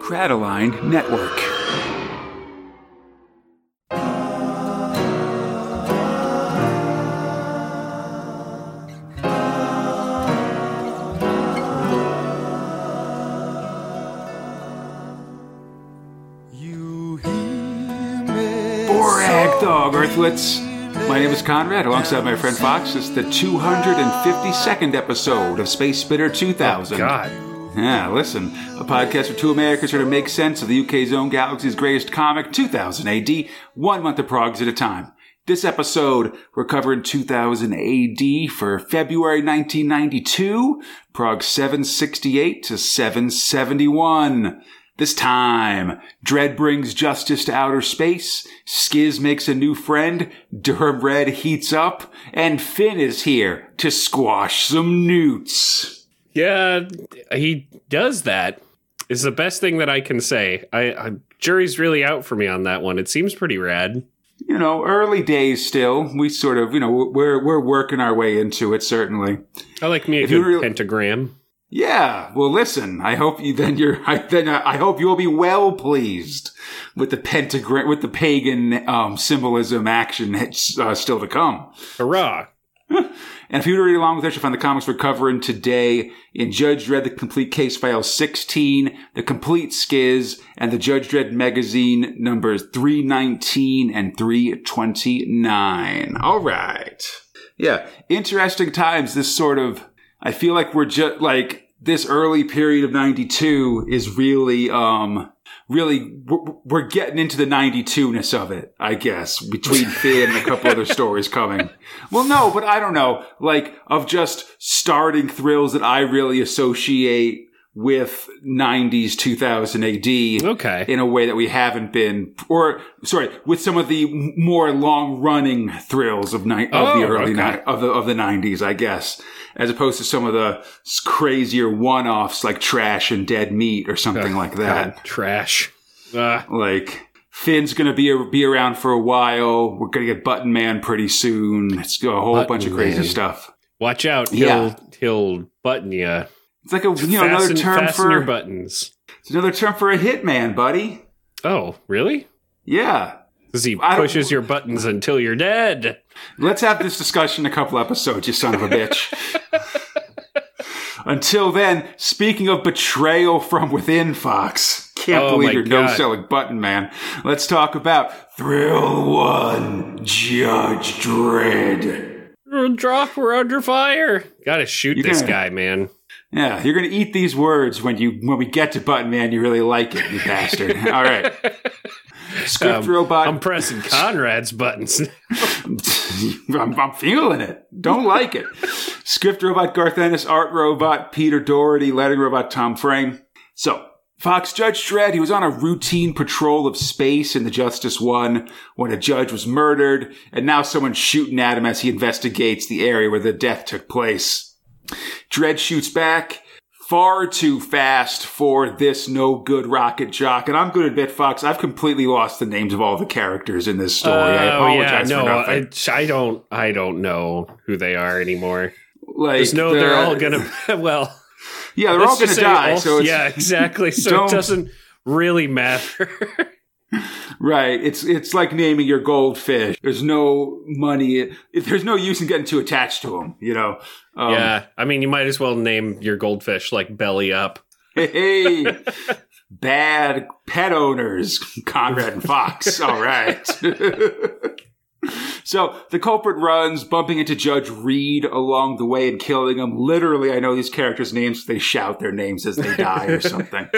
Crataline Network. Borag Thungg Earthlets. My name is Conrad, alongside my friend Fox. It's the 252nd episode of Space Spinner 2000. God. Yeah, listen, a podcast for two Americans try to make sense of the UK's own galaxy's greatest comic, 2000 AD, one month of progs at a time. This episode, we're covering 2000 AD for February 1992, prog 768 to 771. This time, Dredd brings justice to outer space, Skizz makes a new friend, Durham Red heats up, and Finn is here to squash some newts. Yeah, he does that. Is the best thing that I can say. I, I jury's really out for me on that one. It seems pretty rad. you know, early days still. We sort of, you know, we're we're working our way into it. Certainly, I like me a If good pentagram. yeah. Well, listen. I hope you then you're I, then I hope you will be well pleased with the pentagram with the pagan um, symbolism action that's uh, still to come. Hurrah! And if you want to read along with us, you'll find the comics we're covering today in Judge Dredd, the complete case file 16, the complete skizz, and the Judge Dredd magazine numbers 319 and 329. All right. Yeah. Interesting times. This sort of, I feel like we're just like this early period of 92 is really, um, really we're, we're getting into the 92ness of it i guess between finn and a couple other stories coming well no but i don't know like of just starting thrills that i really associate with 90s 2000 ad Okay. in a way that we haven't been or sorry with some of the more long running thrills of ni- of Oh, the early okay. ni- of the of the 90s i guess as opposed to some of the crazier one-offs like trash and dead meat or something like that God, trash. Uh, like Finn's gonna be be around for a while. We're gonna get Button Man pretty soon. It's a whole Button bunch of crazy Man. stuff. watch out. He'll Yeah. he'll button you. It's like a you know another term fasten your for buttons. it's another term for a hitman, buddy. Oh, really? Yeah. Because he pushes your buttons until you're dead. Let's have this discussion in a couple episodes, you son of a bitch. Until then, speaking of betrayal from within, Fox. Can't Oh believe you're no selling button man. Let's talk about Thrill One, Judge Dredd. Drop, we're under fire. Gotta shoot You're this gonna- guy, man. Yeah, you're gonna eat these words when you when we get to Button Man. You really like it, you bastard. All right, script Um, robot. I'm pressing Conrad's buttons. I'm, I'm feeling it. Don't like it. Script robot Garth Ennis, art robot Peter Doherty, lettering robot Tom Frame. So, Fox Judge Dredd, he was on a routine patrol of space in the Justice One when a judge was murdered, and now someone's shooting at him as he investigates the area where the death took place. Dredd shoots back far too fast for this no good rocket jock. And I'm going to admit, Fox, I've completely lost the names of all the characters in this story. I apologize Oh, yeah, for no. I, I don't, I don't know who they are anymore. like, Just know the- they're all gonna. Well, Yeah, they're all going to die. all- so it's, yeah, exactly. So it doesn't really matter. right. It's it's like naming your goldfish. There's no money. There's no use in getting too attached to them. You know. Um, yeah, I mean, you might as well name your goldfish like Belly Up. Hey, bad pet owners, Conrad and Fox. All right. so the culprit runs, bumping into Judge Reed along the way and killing him. Literally, I know these characters' names. They shout their names as they die or something.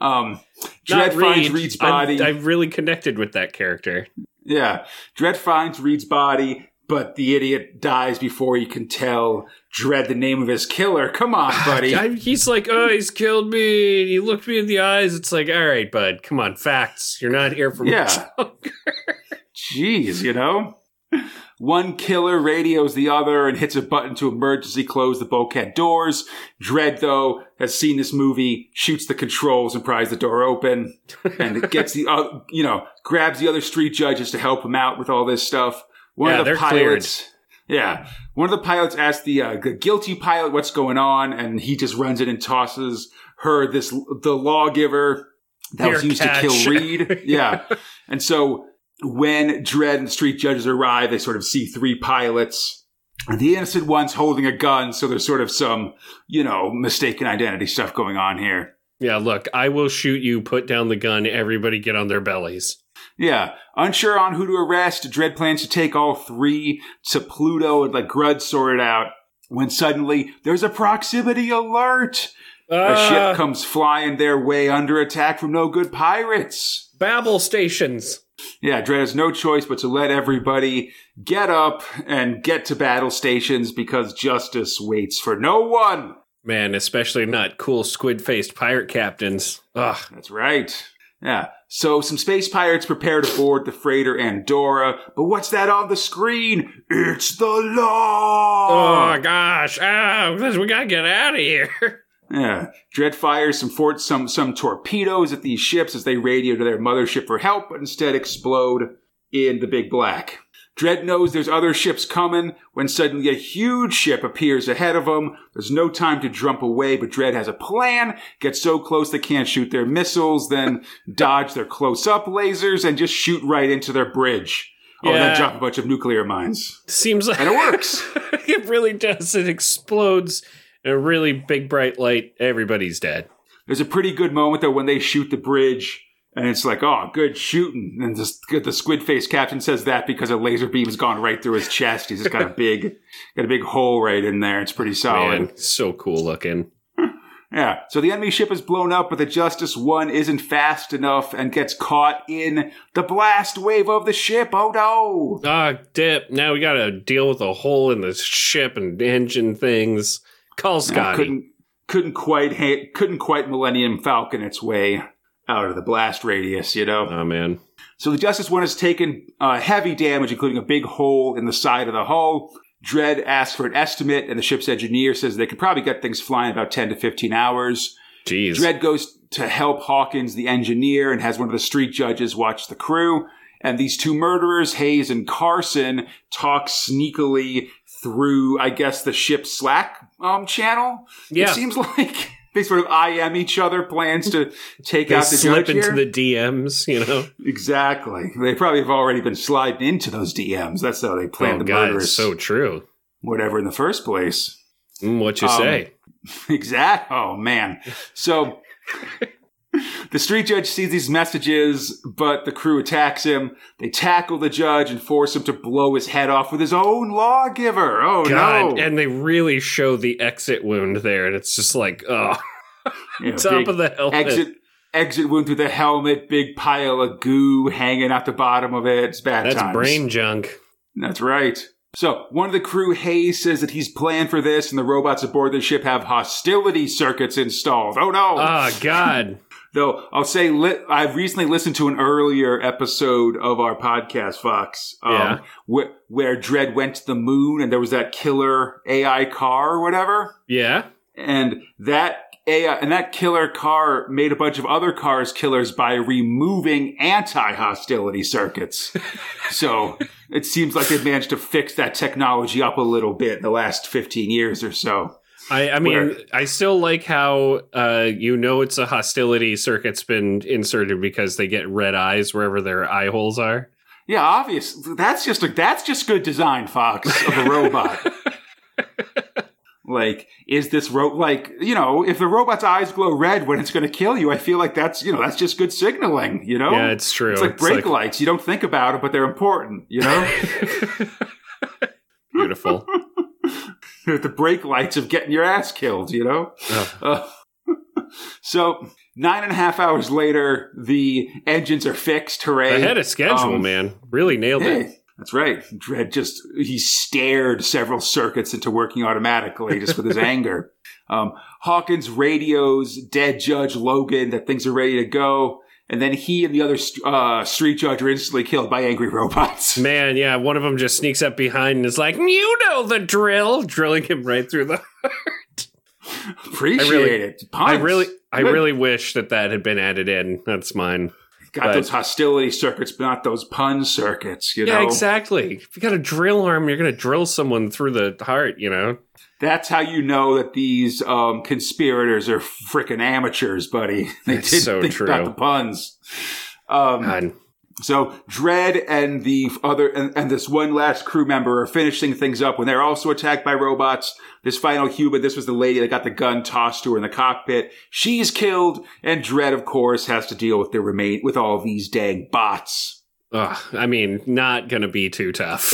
Um, Not Dredd finds Reed. Reed's body. I've really connected with that character. Yeah. Dredd finds Reed's body, but the idiot dies before he can tell Dredd the name of his killer. Come on, buddy. I, he's like, oh, he's killed me. He looked me in the eyes. It's like, all right, bud, come on, facts. You're not here for Yeah. much longer. Jeez, you know? One killer radios the other and hits a button to emergency close the bulkhead doors. Dredd, though, has seen this movie, shoots the controls and pries the door open, and gets the, uh, you know, grabs the other street judges to help him out with all this stuff. One Yeah, of the pilots. Yeah. One of the pilots asks the, uh, the guilty pilot what's going on, and he just runs in and tosses her this, the lawgiver, that was used catch. to kill Reed. yeah. And so when Dredd and the street judges arrive, they sort of see three pilots. The innocent one's holding a gun, so there's sort of some, you know, mistaken identity stuff going on here. Yeah, look, I will shoot you, put down the gun, everybody get on their bellies. Yeah. Unsure on who to arrest, Dredd plans to take all three to Pluto and let Grud sort it out. When suddenly there's a proximity alert. A Ah, ship comes flying their way under attack from no good pirates. Babel stations. Yeah, Dredd has no choice but to let everybody get up and get to battle stations because justice waits for no one. Man, especially not cool squid faced pirate captains. Ugh. That's right. Yeah. So some space pirates prepare to board the freighter Andorra, but what's that on the screen? It's the law. Oh gosh. Ah, we gotta get out of here. Yeah. Dredd fires some fort some some torpedoes at these ships as they radio to their mothership for help, but instead explode in the Big Black. Dredd knows there's other ships coming when suddenly a huge ship appears ahead of them. There's no time to jump away, but Dredd has a plan. Get so close they can't shoot their missiles, then dodge their close-up lasers and just shoot right into their bridge. Oh, and then drop a bunch of nuclear mines. Seems like And it works. it really does. It explodes a really big bright light. Everybody's dead. There's a pretty good moment though when they shoot the bridge, and it's like, oh, good shooting. And the, the squid face captain says that because a laser beam's gone right through his chest. He's just got a big, got a big hole right in there. It's pretty solid. Man, so cool looking. Yeah. So the enemy ship is blown up, but the Justice One isn't fast enough and gets caught in the blast wave of the ship. Oh no! Ah, dip. Now we gotta deal with a hole in the ship and engine things. Call Yeah, Scotty. couldn't couldn't quite ha- couldn't quite Millennium Falcon its way out of the blast radius. You know. oh man. So the Justice One has taken uh, heavy damage, including a big hole in the side of the hull. Dredd asks for an estimate, and the ship's engineer says they could probably get things flying about 10 to 15 hours. Jeez. Dredd goes to help Hawkins, the engineer, and has one of the street judges watch the crew. And these two murderers, Hayes and Carson, talk sneakily through, I guess, the ship's Slack um, channel. Yeah. It seems like they sort of IM each other, plans to take out the slip into here. the DMs, you know. Exactly. They probably have already been sliding into those DMs. That's how they Oh planned the god, murders, so true. whatever in the first place. Mm, what you Um, say? Exact. Oh man. So the street judge sees these messages, but the crew attacks him. They tackle the judge and force him to blow his head off with his own lawgiver. Oh God, no! and they really show the exit wound there, and it's just like, oh, Yeah, top of the helmet. exit. Exit wound through the helmet, big pile of goo hanging out the bottom of it. It's bad That's times. brain junk. That's right. So, one of the crew, Hayes, says that he's planned for this, and the robots aboard the ship have hostility circuits installed. Oh no! Oh God. Though I'll say, li- I've recently listened to an earlier episode of our podcast, Fox, um, Yeah. wh- where Dredd went to the moon, and there was that killer AI car or whatever, Yeah. and that AI and that killer car made a bunch of other cars killers by removing anti-hostility circuits. so it seems like they've managed to fix that technology up a little bit in the last fifteen years or so. I, I mean, Where- I still like how uh, you know it's a hostility circuit's been inserted because they get red eyes wherever their eye holes are. Yeah, obvious. That's just a, that's just good design, Fox, of a robot. like, is this ro like you know, if the robot's eyes glow red when it's going to kill you, I feel like that's you know that's just good signaling. You know, Yeah, it's true. It's like brake lights. You don't think about it, but they're important. You know, beautiful. the brake lights of getting your ass killed. You know. Uh, so nine and a half hours later, the engines are fixed. Hooray! ahead of schedule, Um, man. Really nailed it. That's right. Dredd just he stared several circuits into working automatically just with his anger. Um, Hawkins radios dead Judge Logan that things are ready to go, and then he and the other uh, street judge are instantly killed by angry robots. Man, yeah, one of them just sneaks up behind and is like, "You know the drill," drilling him right through the. Heart. Appreciate I really- it. I really, I really wish that that had been added in. That's mine. got But- those hostility circuits, but not those pun circuits. You yeah, know, exactly. If you got a drill arm, you're gonna drill someone through the heart. You know. That's how you know that these um, conspirators are freaking amateurs, buddy. They That's did so think true. about the puns. Um. So Dredd and the other and, and this one last crew member are finishing things up when they're also attacked by robots. This final human, this was the lady that got the gun tossed to her in the cockpit. She's killed, and Dredd, of course, has to deal with the remain with all these dang bots. Ugh, I mean, not gonna be too tough.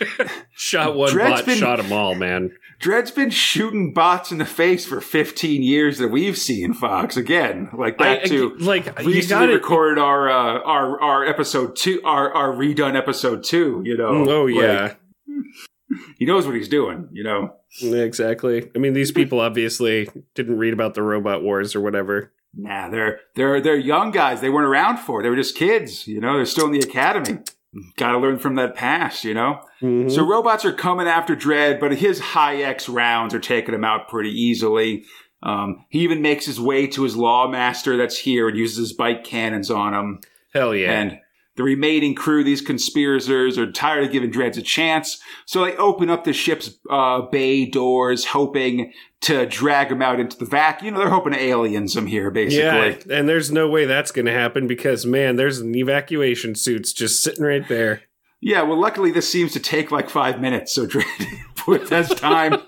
shot one Dredd's bot, been- shot them all, man. Dredd's been shooting bots in the face for 15 years that we've seen Fox again, like that I- too. like you Recently got it. recorded our uh, our our episode two, our our redone episode two. You know, Oh Like, yeah, he knows what he's doing. You know. exactly. I mean, these people obviously didn't read about the robot wars or whatever. Nah, they're they're they're young guys. They weren't around for. it. They were just kids. You know, they're still in the academy. Got to learn from that past. You know. Mhm. So robots are coming after Dredd, but his Hi-Ex rounds are taking him out pretty easily. Um, he even makes his way to his lawmaster that's here and uses his bike cannons on him. Hell yeah. And the remaining crew, these conspirators, are tired of giving Dreads a chance, so they open up the ship's uh, bay doors, hoping to drag him out into the vac. You know, they're hoping to aliens him here, basically. yeah, and there's no way that's going to happen because man, there's an evacuation suits just sitting right there. Yeah, well, luckily this seems to take like five minutes, so Dredd has time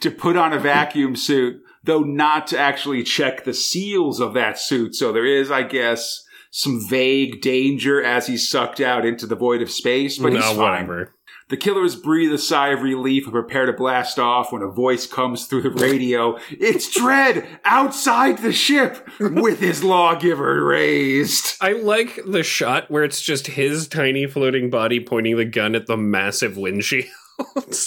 to put on a vacuum suit, though not to actually check the seals of that suit. So there is, I guess, some vague danger as he's sucked out into the void of space, but he's no, fine. whatever. The killers breathe a sigh of relief and prepare to blast off when a voice comes through the radio. it's Dredd outside the ship with his lawgiver raised. I like the shot where it's just his tiny floating body pointing the gun at the massive windshield.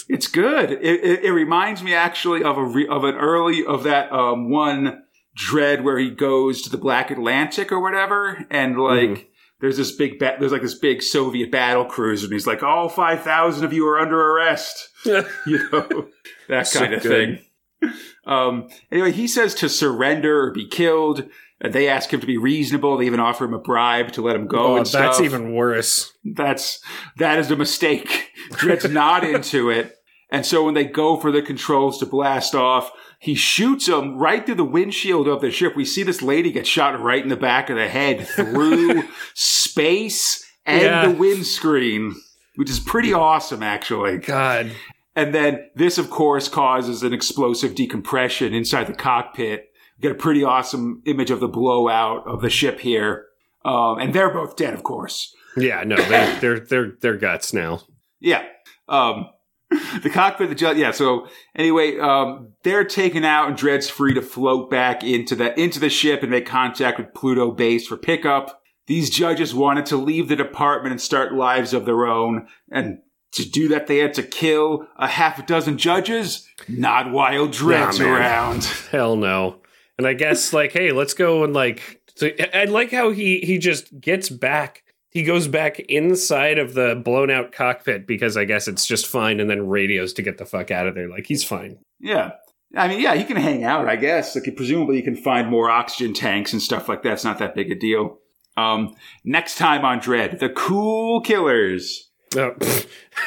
It's good. It, it, it reminds me actually of a re, of an early of that um, one Dredd where he goes to the Black Atlantic or whatever, and like there's this big ba- there's like this big Soviet battle cruiser, and he's like, all five thousand of you are under arrest. you know that So kind of good. thing. Um, anyway, he says to surrender or be killed. And they ask him to be reasonable. They even offer him a bribe to let him go. oh, and that's stuff. even worse. That's that is a mistake. Dredd's not into it. And so when they go for the controls to blast off, he shoots him right through the windshield of the ship. We see this lady get shot right in the back of the head through space and Yeah. the windscreen, which is pretty awesome actually. God. And then this, of course, causes an explosive decompression inside the cockpit. We get a pretty awesome image of the blowout of the ship here. Um, and they're both dead, of course. Yeah, no, they, they're they're they're guts now. Yeah. Um, the cockpit, the jet, yeah. So anyway, um, they're taken out and Dredd's free to float back into the, into the ship and make contact with Pluto base for pickup. These judges wanted to leave the department and start lives of their own. And to do that, they had to kill a half a dozen judges. Not while Dredd's man. around. Hell no. And I guess like, hey, let's go and like. So I I like how he he just gets back. He goes back inside of the blown out cockpit because I guess it's just fine, and then radios to get the fuck out of there. Like he's fine. Yeah. I mean, yeah, he can hang out, I guess. Like, presumably, you can find more oxygen tanks and stuff like that. It's not that big a deal. Um, next time on Dredd, the Cool Killers. Oh.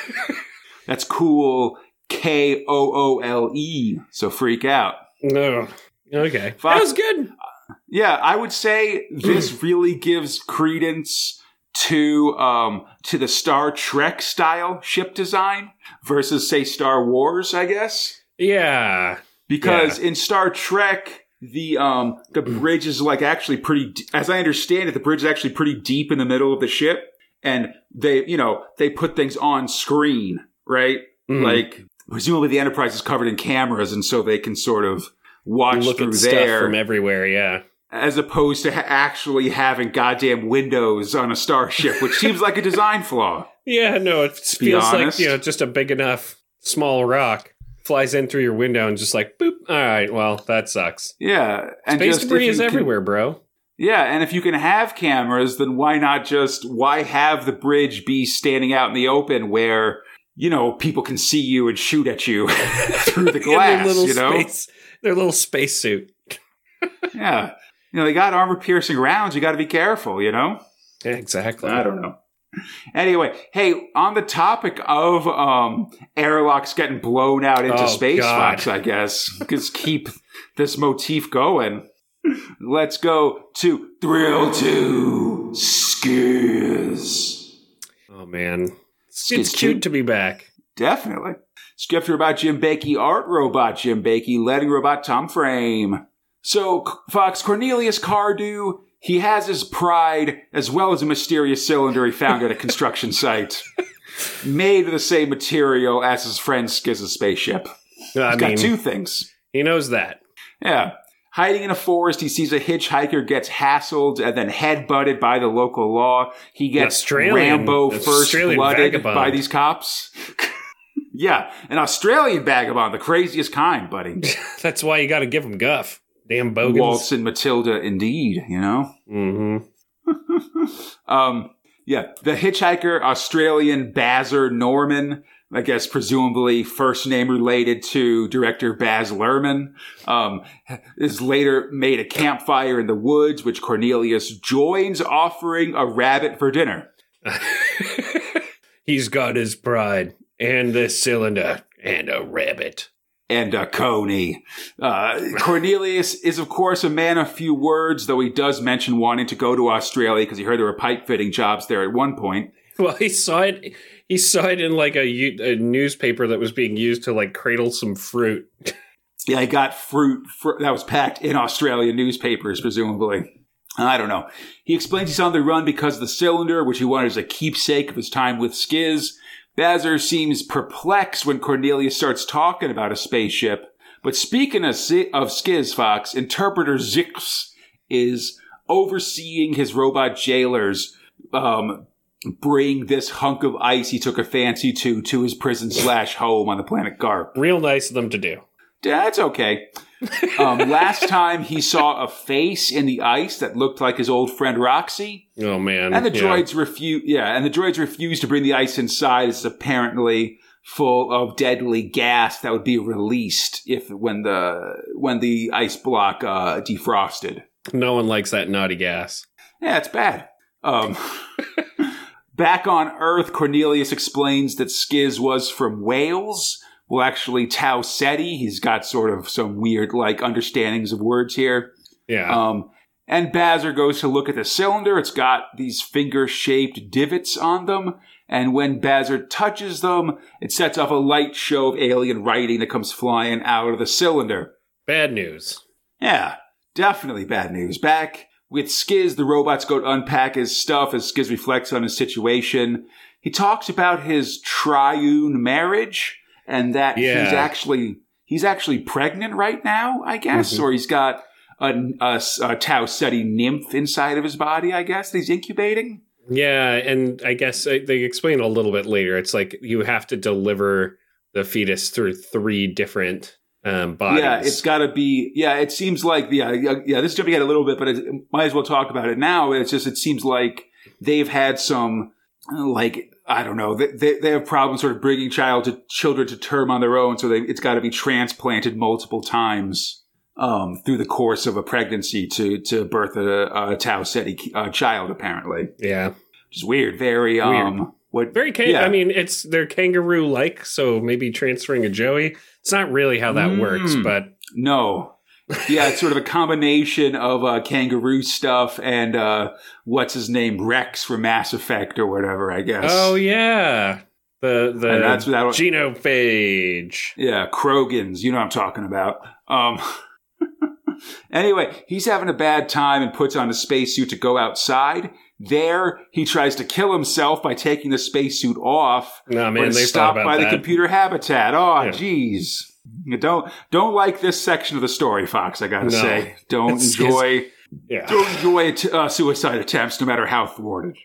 That's cool, K O O L E. So freak out. no. Okay, Fuck. that was good. Yeah, I would say this really gives credence to um to the Star Trek style ship design versus say Star Wars, I guess. Yeah, because in Star Trek the um the bridge is like actually pretty as I understand it the bridge is actually pretty deep in the middle of the ship and they you know they put things on screen right Mhm. like presumably the Enterprise is covered in cameras and so they can sort of watch look through at stuff there from everywhere. Yeah, as opposed to ha- actually having goddamn windows on a starship which seems like a design flaw yeah. No, it feels like you know just a big enough small rock flies in through your window and just like boop. All right, well that sucks. yeah and Space just debris is can- everywhere, bro. Yeah, and if you can have cameras, then why not just why have the bridge be standing out in the open where you know people can see you and shoot at you through the glass? their little you know, space, their little spacesuit. yeah. You know, they got armor piercing rounds. You got to be careful, you know? Exactly. I don't know. Anyway, hey, on the topic of um, airlocks getting blown out into Oh, space, God. Fox, I guess, just keep this motif going. Let's go to Thrill 2 Skizz. Oh man, it's, It's cute cute. to be back. Definitely. Scripture about Jim Baikie, art robot Jim Baikie, letting robot Tom Frame. So, Fox, Cornelius Cardew, he has his pride as well as a mysterious cylinder he found at a construction site. Made of the same material as his friend Skizz's spaceship. I He's mean, got two things. he knows that. Yeah. Hiding in a forest, he sees a hitchhiker gets hassled and then headbutted by the local law. He gets Australian- Rambo first Australian blooded vagabond. by these cops. yeah, an Australian vagabond, the craziest kind, buddy. That's why you got to give him guff. Damn bogans. Waltzing Matilda, indeed, you know? Mm-hmm. Um, yeah, the hitchhiker, Australian Bazzer Norman, I guess presumably first name related to director Baz Luhrmann, um, is later made a campfire in the woods, which Cornelius joins, offering a rabbit for dinner. He's got his pride and this cylinder and a rabbit. And a coney. Uh, Cornelius is, of course, a man of few words, though he does mention wanting to go to Australia because he heard there were pipe fitting jobs there at one point. Well, he saw it. He saw it in like a newspaper that was being used to like cradle some fruit. Yeah, he got fruit fr- that was packed in Australian newspapers, presumably. I don't know. He explains he's on the run because of the cylinder, which he wanted as a keepsake of his time with Skizz. Bazzer seems perplexed when Cornelius starts talking about a spaceship. But speaking of, of Skizz Fox, interpreter Zix is overseeing his robot jailers um, bring this hunk of ice he took a fancy to to his prison slash home on the planet Garp. Real nice of them to do. That's okay. Um, last time he saw a face in the ice that looked like his old friend Roxy, Oh man. and the Yeah. droids refuse. Yeah, and the droids refuse to bring the ice inside. It's apparently full of deadly gas that would be released if when the when the ice block uh, defrosted. No one likes that naughty gas. Yeah, it's bad. Um, back on Earth, Cornelius explains that Skizz was from Wales. Well, actually, Tau Ceti. He's got sort of some weird, like, understandings of words here. Yeah. Um, and Bazzer goes to look at the cylinder. It's got these finger shaped divots on them. And when Bazzer touches them, it sets off a light show of alien writing that comes flying out of the cylinder. Bad news. Yeah, definitely bad news. Back with Skizz, the robots go to unpack his stuff as Skizz reflects on his situation. He talks about his triune marriage and that he's actually he's actually pregnant right now, I guess, Mhm. or he's got a, a, a Tau Ceti nymph inside of his body, I guess, that he's incubating. Yeah, and I guess uh, they explain a little bit later. It's like you have to deliver the fetus through three different um, bodies. Yeah, it's got to be. Yeah, it seems like yeah, yeah. yeah, This is jumping ahead a little bit, but it, might as well talk about it now. It's just it seems like they've had some like I don't know. They, they, they have problems sort of bringing child to children to term on their own, so they, it's got to be transplanted multiple times um, through the course of a pregnancy to to birth a, a Tau Ceti uh, child. Apparently, yeah, which is weird. Very um. What very. Can- Yeah. I mean, it's they're kangaroo like, so maybe transferring a Joey. It's not really how that Mm. works, but No. Yeah, it's sort of a combination of uh, kangaroo stuff and uh, what's his name, Wrex from Mass Effect or whatever, I guess. oh yeah, the the And that's that. genophage. Yeah, Krogans. You know what I'm talking about. Um, anyway, he's having a bad time and puts on a spacesuit to go outside. There, he tries to kill himself by taking the spacesuit off. No but man, they stopped by that. the computer habitat. Oh, Yeah. jeez. You don't don't like this section of the story, Fox. I gotta No. say, don't It's- enjoy yeah, don't enjoy t- uh, suicide attempts, no matter how thwarted.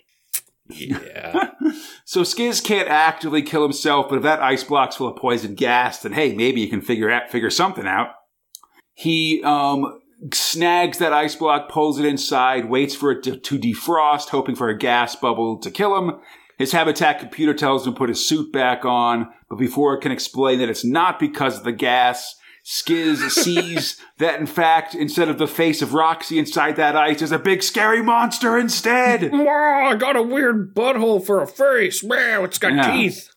yeah. So Skizz can't actively kill himself, but if that ice block's full of poison gas, then hey, maybe you can figure out figure something out. He um, snags that ice block, pulls it inside, waits for it to, to defrost, hoping for a gas bubble to kill him. His habitat computer tells him to put his suit back on, but before it can explain that it's not because of the gas, Skizz sees that, in fact, instead of the face of Roxy inside that ice, is a big scary monster instead. Wow, I got a weird butthole for a face. Wow, it's got Yeah. teeth.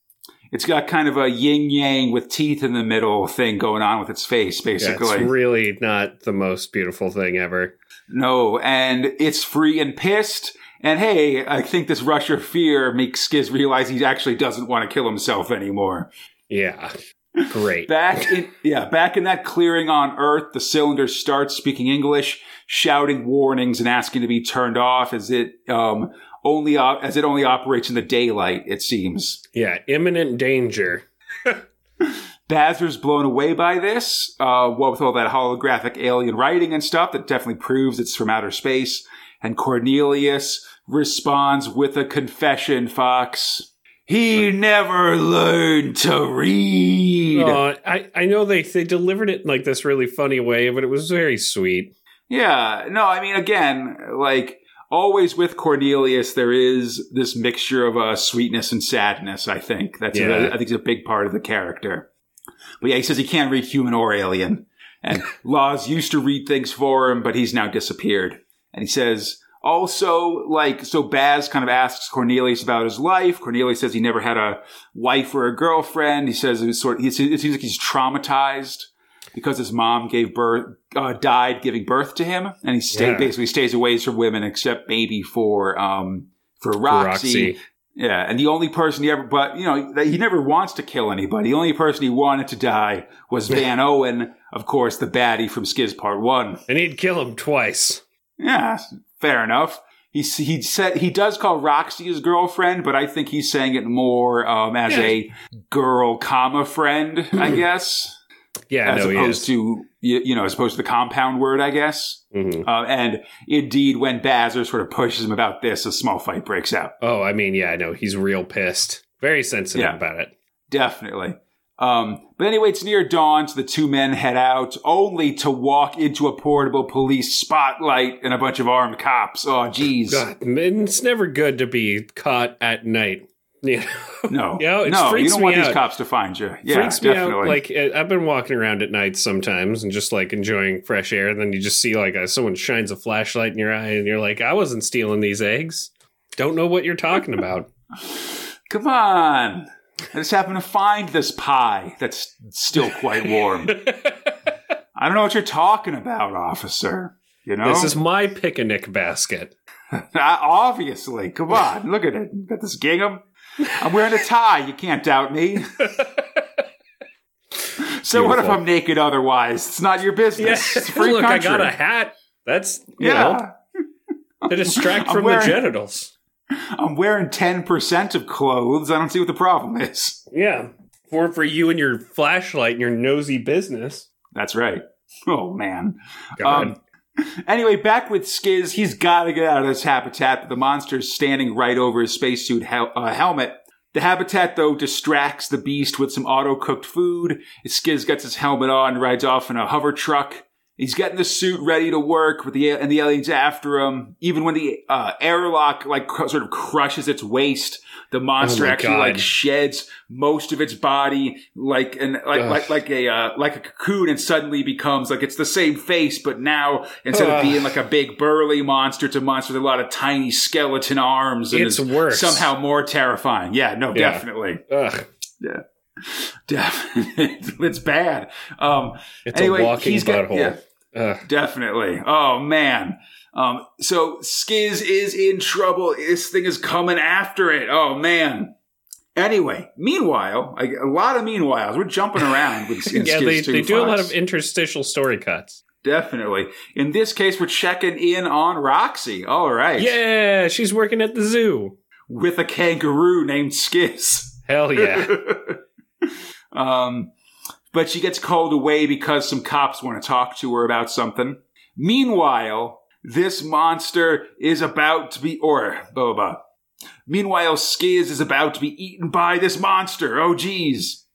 It's got kind of a yin yang with teeth in the middle thing going on with its face, Yeah, basically. it's really not the most beautiful thing ever. No, and it's free and pissed. And hey, I think this rush of fear makes Skizz realize he actually doesn't want to kill himself anymore. Yeah. Great. Back in yeah, back in that clearing on Earth, the cylinder starts speaking English, shouting warnings and asking to be turned off as it um only op- as it only operates in the daylight. It seems. Yeah, imminent danger. Bazer's blown away by this, uh, what with all that holographic alien writing and stuff that definitely proves it's from outer space. And Cornelius responds with a confession, Fox. He never learned to read. Uh, I, I know they, they delivered it in like this really funny way, but it was very sweet. Yeah, no, I mean, again, like, always with Cornelius, there is this mixture of uh, sweetness and sadness, I think. That's, Yeah. a, I think, it's a big part of the character. But yeah, he says he can't read human or alien. And Loz used to read things for him, but he's now disappeared. And he says, also, like, so Baz kind of asks Cornelius about his life. Cornelius says he never had a wife or a girlfriend. He says it was sort he, it seems like he's traumatized because his mom gave birth, uh, died giving birth to him. And he stay, Yeah. basically stays away from women except maybe for, um, for Roxy. Roxy. Yeah, and the only person he ever, but you know, he never wants to kill anybody. The only person he wanted to die was Van Owen, of course, the baddie from Skizz Part One. And he'd kill him twice. Yeah, fair enough. He he said he does call Roxy his girlfriend, but I think he's saying it more um, as a girl, comma friend, I guess, Yeah, as no, opposed to you, know, as opposed to the compound word, I guess. Mhm. Uh, and indeed, when Bazzer sort of pushes him about this, a small fight breaks out. Oh, I mean, yeah, I know he's real pissed. Very sensitive Yeah. about it. Definitely. Um, but anyway, it's near dawn, so the two men head out, only to walk into a portable police spotlight and a bunch of armed cops. Oh, jeez. God, it's never good to be caught at night. You know? No, no, you don't me want these cops to find you. Yeah, freaks me definitely. out. Like uh, I've been walking around at night sometimes and just like enjoying fresh air. And then you just see like a, someone shines a flashlight in your eye, and you're like, "I wasn't stealing these eggs." Don't know what you're talking about. Come on. I just happened to find this pie that's still quite warm. I don't know what you're talking about, officer. You know, This is my picnic basket. Ah, obviously. Come on, look at it. Got this gingham. I'm wearing a tie. You can't doubt me. so what if I'm naked otherwise? It's not your business. Free Look, country. I got a hat. That's you yeah. know to distract I'm from wearing- the genitals. I'm wearing 10% of clothes. I don't see what the problem is. Yeah, for for you and your flashlight and your nosy business. That's right. Oh, man. Um, anyway, back with Skizz, he's got to get out of this habitat, but the monster's standing right over his spacesuit hel- uh, helmet. The habitat, though, distracts the beast with some auto cooked food. Skizz gets his helmet on rides off in a hover truck. He's getting the suit ready to work with the and the aliens after him. Even when the uh, airlock like cr- sort of crushes its waist, the monster Oh actually God. like sheds most of its body like and like Ugh. like like a uh, like a cocoon, and suddenly becomes like it's the same face, but now instead of being like a big burly monster, it's a monster with a lot of tiny skeleton arms. And It's is worse. somehow more terrifying. Yeah, no, Yeah. definitely, Ugh, definitely, it's bad. Um, it's Anyway, a walking he's got- butthole. yeah. Definitely. Oh man. Um, so Skizz is in trouble. This thing is coming after it. Oh man. Anyway, meanwhile, I, a lot of meanwhiles. We're jumping around with yeah, they, they do a lot of interstitial story cuts. Definitely. In this case, we're checking in on Roxy. All right. Yeah, she's working at the zoo. With a kangaroo named Skizz. Hell yeah. um, but she gets called away because some cops want to talk to her about something. Meanwhile, this monster is about to be, or blah. Meanwhile, Skizz is about to be eaten by this monster. Oh, geez.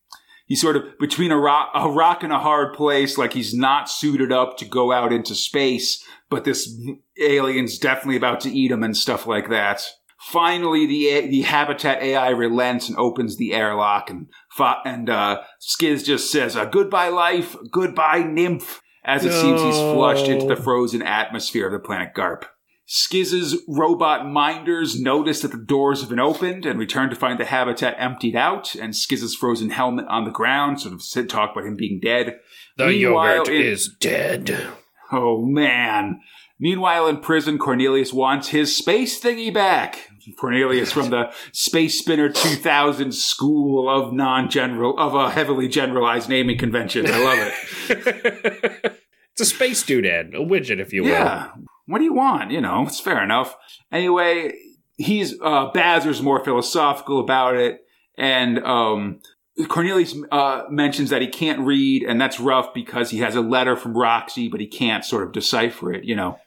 He's sort of between a rock, a rock and a hard place, like he's not suited up to go out into space, but this alien's definitely about to eat him and stuff like that. finally the the habitat AI relents and opens the airlock, and and uh, Skizz just says, uh, "Goodbye, life. Goodbye, nymph." As it seems he's flushed into the frozen atmosphere of the planet Garp. Skizz's robot minders notice that the doors have been opened and return to find the habitat emptied out and Skizz's frozen helmet on the ground, sort of sit talk about him being dead. The Meanwhile, yogurt in- is dead. Oh man. Meanwhile, in prison, Cornelius wants his space thingy back. Cornelius from the Space Spinner 2000 School of Non-General, of a heavily generalized naming convention. I love it. it's a space doodad, a widget, if you will. Yeah. What do you want? You know, it's fair enough. Anyway, he's, uh, Bazer's more philosophical about it. And, um, Cornelius uh, mentions that he can't read, and that's rough because he has a letter from Roxy, but he can't sort of decipher it, you know.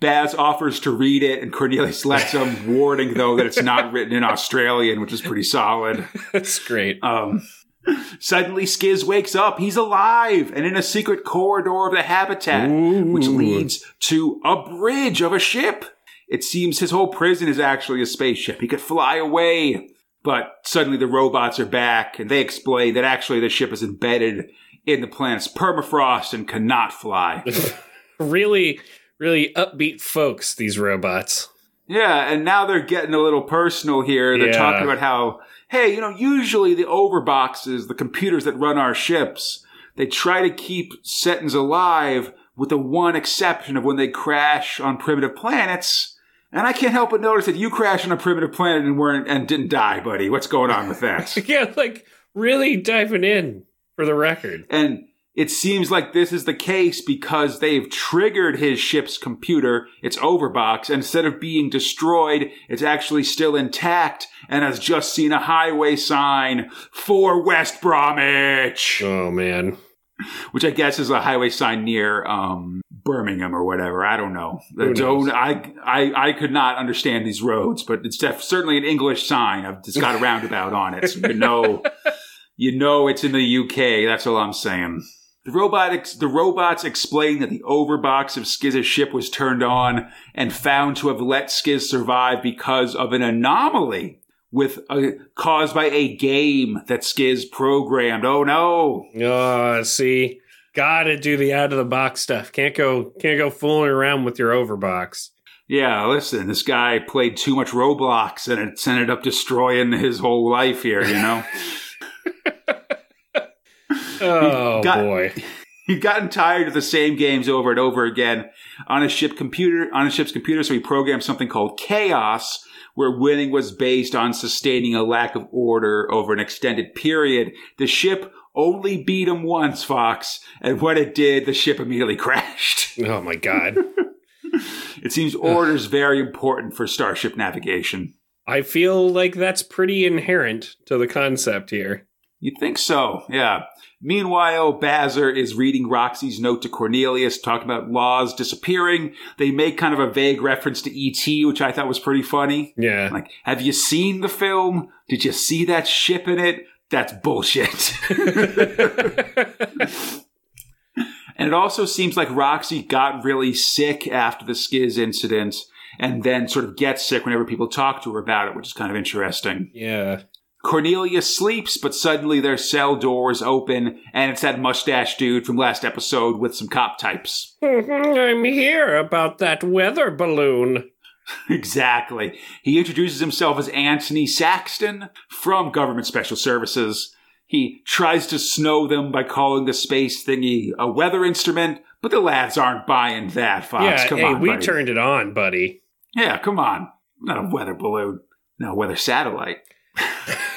Baz offers to read it, and Cornelius lets him, warning though that it's not written in Australian, which is pretty solid. That's great. Um, suddenly, Skizz wakes up. He's alive and in a secret corridor of the habitat, which leads to a bridge of a ship. It seems his whole prison is actually a spaceship. He could fly away. But suddenly the robots are back, and they explain that actually the ship is embedded in the planet's permafrost and cannot fly. really, really upbeat folks, these robots. Yeah, and now they're getting a little personal here. They're Yeah. talking about how, hey, you know, usually the overboxes, the computers that run our ships, they try to keep Settons alive with the one exception of when they crash on primitive planets. And I can't help but notice that you crashed on a primitive planet and weren't and didn't die, buddy. What's going on with that? Yeah, like really diving in for the record. And it seems like this is the case because they've triggered his ship's computer, its overbox, and instead of being destroyed, it's actually still intact and has just seen a highway sign for West Bromwich, Oh man. which I guess is a highway sign near um, Birmingham or whatever. I don't know. Don't. I, I I could not understand these roads, but it's def- certainly an English sign. I've- It's got a roundabout on it, so you know, you know it's in the UK. That's all I'm saying. The robotics, the robots explain that the overbox of Skizz's ship was turned on and found to have let Skizz survive because of an anomaly with a, caused by a game that Skizz programmed. Oh no! Oh, see, gotta do the out of the box stuff. Can't go, can't go fooling around with your overbox. Yeah, listen, this guy played too much Roblox and it's ended up destroying his whole life here, you know? Oh got- boy. He'd gotten tired of the same games over and over again on his ship computer on his ship's computer, so he programmed something called Chaos, where winning was based on sustaining a lack of order over an extended period. The ship only beat him once, Fox, and when it did, the ship immediately crashed. Oh my god. It seems order is very important for starship navigation. I feel like that's pretty inherent to the concept here. You'd think so, yeah. Meanwhile, Bazer is reading Roxy's note to Cornelius, talking about Loz disappearing. They make kind of a vague reference to E.T., which I thought was pretty funny. Yeah. Like, have you seen the film? Did you see that ship in it? That's bullshit. and it also seems like Roxy got really sick after the Skizz incident and then sort of gets sick whenever people talk to her about it, which is kind of interesting. yeah. Cornelia sleeps, but suddenly their cell doors open, and it's that mustache dude from last episode with some cop types. I'm here about that weather balloon. exactly. He introduces himself as Anthony Saxton from Government Special Services. He tries to snow them by calling the space thingy a weather instrument, but the lads aren't buying that, Fox. yeah, come hey, on, we buddy. turned it on, buddy. Yeah, come on. Not a weather balloon. No, weather satellite.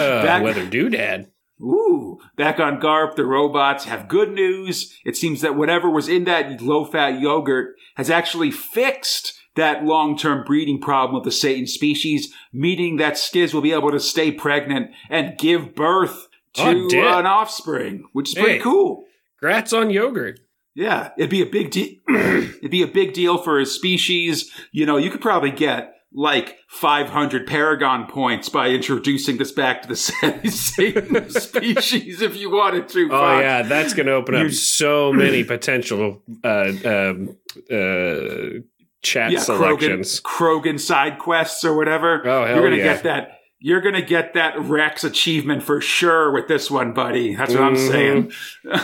Uh, Back- weather doodad. Ooh, back on Garp, the robots have good news. It seems that whatever was in that low fat yogurt has actually fixed that long term breeding problem of the Satan species, meaning that Skizz will be able to stay pregnant and give birth to Oh, an offspring, which is pretty Hey. cool. Grats on yogurt. Yeah, it'd be a big deal. it'd be a big deal for his species. You know, you could probably get like 500 Paragon points by introducing this back to the Satan species if you wanted to. Oh Fox. yeah, that's going to open up so many potential uh, um, uh, chat yeah, selections. Krogan, Krogan side quests or whatever. Oh, hell You're gonna yeah. get that. You're gonna get that Wrex achievement for sure with this one, buddy. That's what I'm Mhm. saying.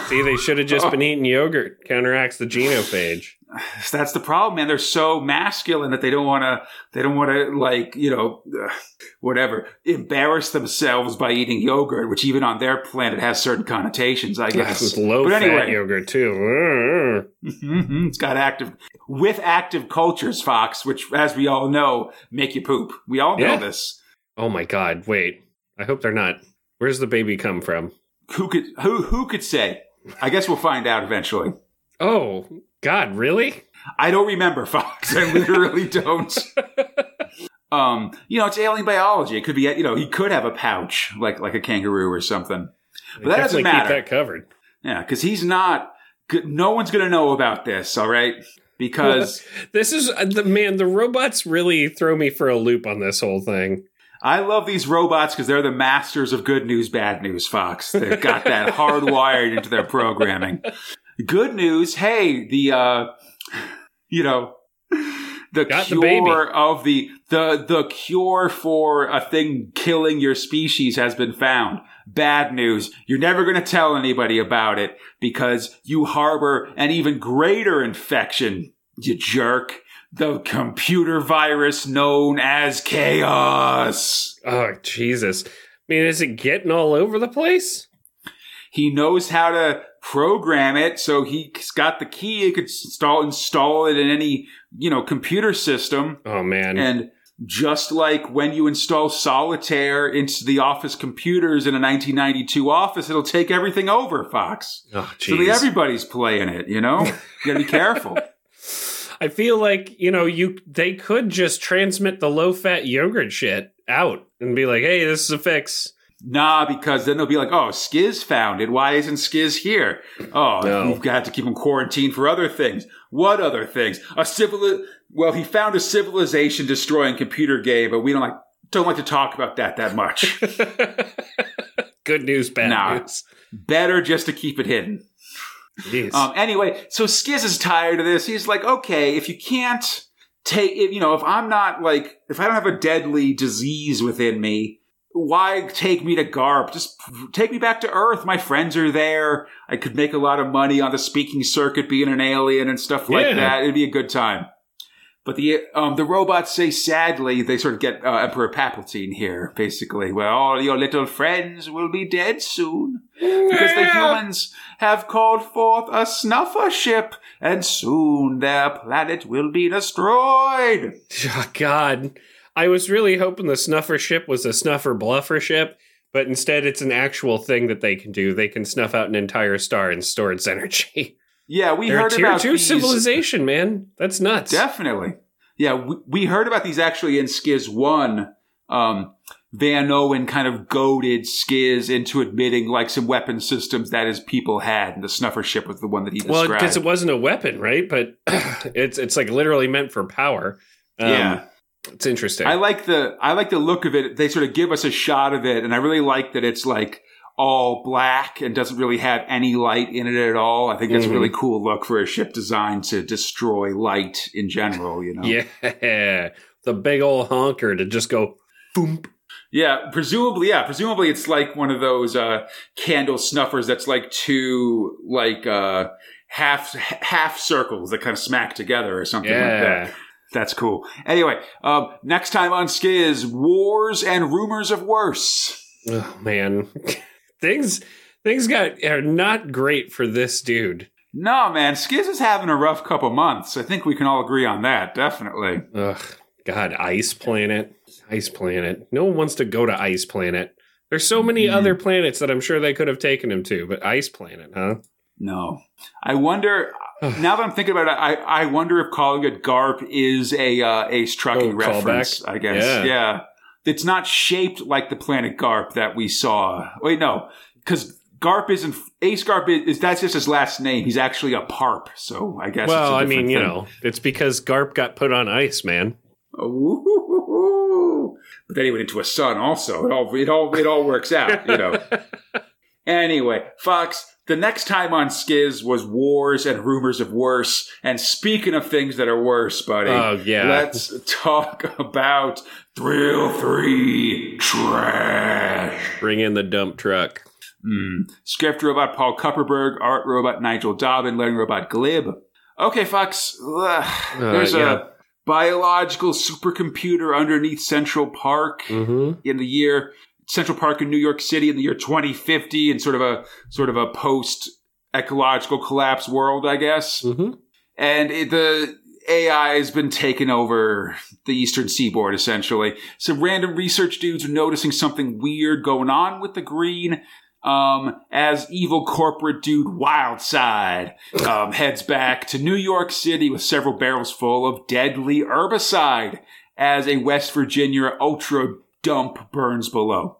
See, they should have just been eating yogurt. Counteracts the genophage. That's the problem, man. They're so masculine that they don't want to. They don't want to like you know, whatever, embarrass themselves by eating yogurt, which even on their planet has certain connotations, I guess. With low But fat anyway. yogurt too. Mhm. It's got active with active cultures, Fox, which, as we all know, make you poop. We all know Yeah. this. Oh my god! Wait, I hope they're not. Where's the baby come from? Who could who who could say? I guess we'll find out eventually. Oh God, really? I don't remember, Fox. I literally don't. Um, you know, it's alien biology. It could be, you know, he could have a pouch like like a kangaroo or something. But that doesn't matter. keep that covered. Yeah, because he's not. No one's going to know about this. All right, because This is uh, the man. The robots really throw me for a loop on this whole thing. I love these robots because they're the masters of good news, bad news. Fox. They've got that hardwired into their programming. Good news. Hey, the uh, you know. The Got the cure baby. of the the the cure for a thing killing your species has been found. Bad news. You're never going to tell anybody about it because you harbor an even greater infection, you jerk. The computer virus known as chaos. Oh Jesus! I mean, is it getting all over the place? He knows how to program it, so he's got the key. He could install install it in any you know computer system. Oh man! And just like when you install solitaire into the office computers in a 1992 office, it'll take everything over, Fox. oh So everybody's playing it, you know? You gotta be careful. I feel like you know you they could just transmit the low fat yogurt shit out and be like, "Hey, this is a fix." Nah, because then they'll be like, oh, Skizz found it. Why isn't Skizz here? Oh, No. we've got to keep him quarantined for other things. What other things? A civil, well, he found a civilization destroying computer game, but we don't like, don't like to talk about that that much. Good news, bad Nah. news. Better just to keep it hidden. Um, anyway, so Skizz is tired of this. He's like, okay, if you can't take, if, you know, if I'm not like, if I don't have a deadly disease within me, why take me to Garp? Just take me back to Earth. My friends are there. I could make a lot of money on the speaking circuit being an alien and stuff like Yeah. that. It'd be a good time. But the um, the robots say sadly they sort of get uh, Emperor Palpatine here, basically. Well, all your little friends will be dead soon because the humans have called forth a snuffer ship, and soon their planet will be destroyed. Oh, God, I was really hoping the snuffer ship was a snuffer bluffer ship, but instead it's an actual thing that they can do. They can snuff out an entire star and store its energy. Yeah, we They're a heard tier about two these. civilization, man. That's nuts. Definitely. Yeah, we, we heard about these actually in Skizz 1. Um, Van Owen kind of goaded Skizz into admitting like some weapon systems that his people had, and the snuffer ship was the one that he described. well, because it wasn't a weapon, right? But it's it's like literally meant for power. Um, yeah. It's interesting. I like the I like the look of it. They sort of give us a shot of it, and I really like that it's like all black and doesn't really have any light in it at all. I think that's a Mhm. really cool look for a ship designed to destroy light in general. You know, Yeah, the big old honker to just go boom. yeah. Presumably, yeah. Presumably, it's like one of those uh, candle snuffers that's like two like uh, half half circles that kind of smack together or something like that. That's cool. Anyway, um, next time on Skizz, wars and rumors of worse. oh man, things things got are not great for this dude. No, man, Skizz is having a rough couple months. I think we can all agree on that, definitely. Ugh, God, Ice Planet, Ice Planet. No one wants to go to Ice Planet. There's so many Mhm. other planets that I'm sure they could have taken him to, but Ice Planet, huh? No. I wonder, now that I'm thinking about it, I, I wonder if calling it GARP is a uh, Ace Trucking Oh, reference, callback? I guess. Yeah. Yeah. It's not shaped like the planet GARP that we saw. Wait, no, because GARP isn't, Ace GARP is, that's just his last name. He's actually a PARP, so I guess well, I mean, different you know, it's because Garp got put on ice, man. Ooh. But then he went into a sun also. It all it all it all works out, you know. anyway, Fox, The next time on Skizz was wars and rumors of worse. And speaking of things that are worse, buddy, Oh, yeah. let's talk about Thrill 3 Trash. Bring in the dump truck. Mm. Script robot Paul Kupperberg, art robot Nigel Dobbyn, learning robot Glib. Okay, Fox. Ugh, there's yeah. a biological supercomputer underneath Central Park Mm-hmm. in the year Central Park in New York City in the year 2050 in sort of a sort of a post ecological collapse world, I guess. Mm-hmm. And it, the AI has been taking over the eastern seaboard essentially. Some random research dudes are noticing something weird going on with the green. Um, as evil corporate dude Wildside um, heads back to New York City with several barrels full of deadly herbicide as a West Virginia ultra dump burns below.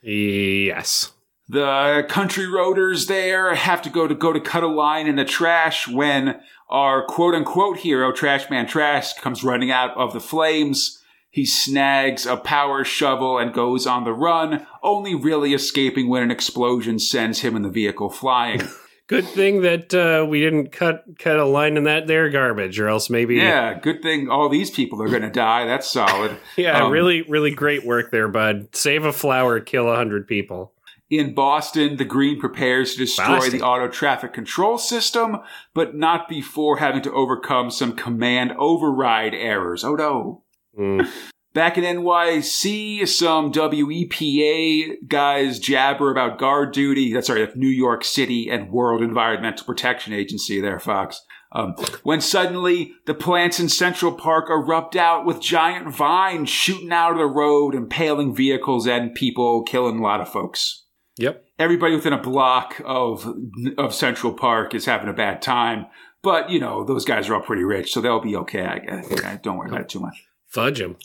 Yes. The country roaders there have to go to go to cut a line in the trash when our quote unquote hero, Trash Man Trash, comes running out of the flames. He snags a power shovel and goes on the run, only really escaping when an explosion sends him and the vehicle flying. Good thing that uh, we didn't cut cut a line in that there garbage, or else maybe yeah, good thing all these people are going to die. That's solid. Yeah, Um, really, really great work there, bud. Save a flower, kill a hundred people. In Boston, the Green prepares to destroy Boston. the auto traffic control system, but not before having to overcome some command override errors. Oh no. Mm. Back in NYC, some WEPA guys jabber about guard duty. That's sorry, New York City and World Environmental Protection Agency there, Fox. Um, when suddenly the plants in Central Park erupt out with giant vines shooting out of the road, impaling vehicles and people, killing a lot of folks Yep. everybody within a block of of Central Park is having a bad time. But you know those guys are all pretty rich, so they'll be okay. I guess. Don't worry about it too much. Fudge him.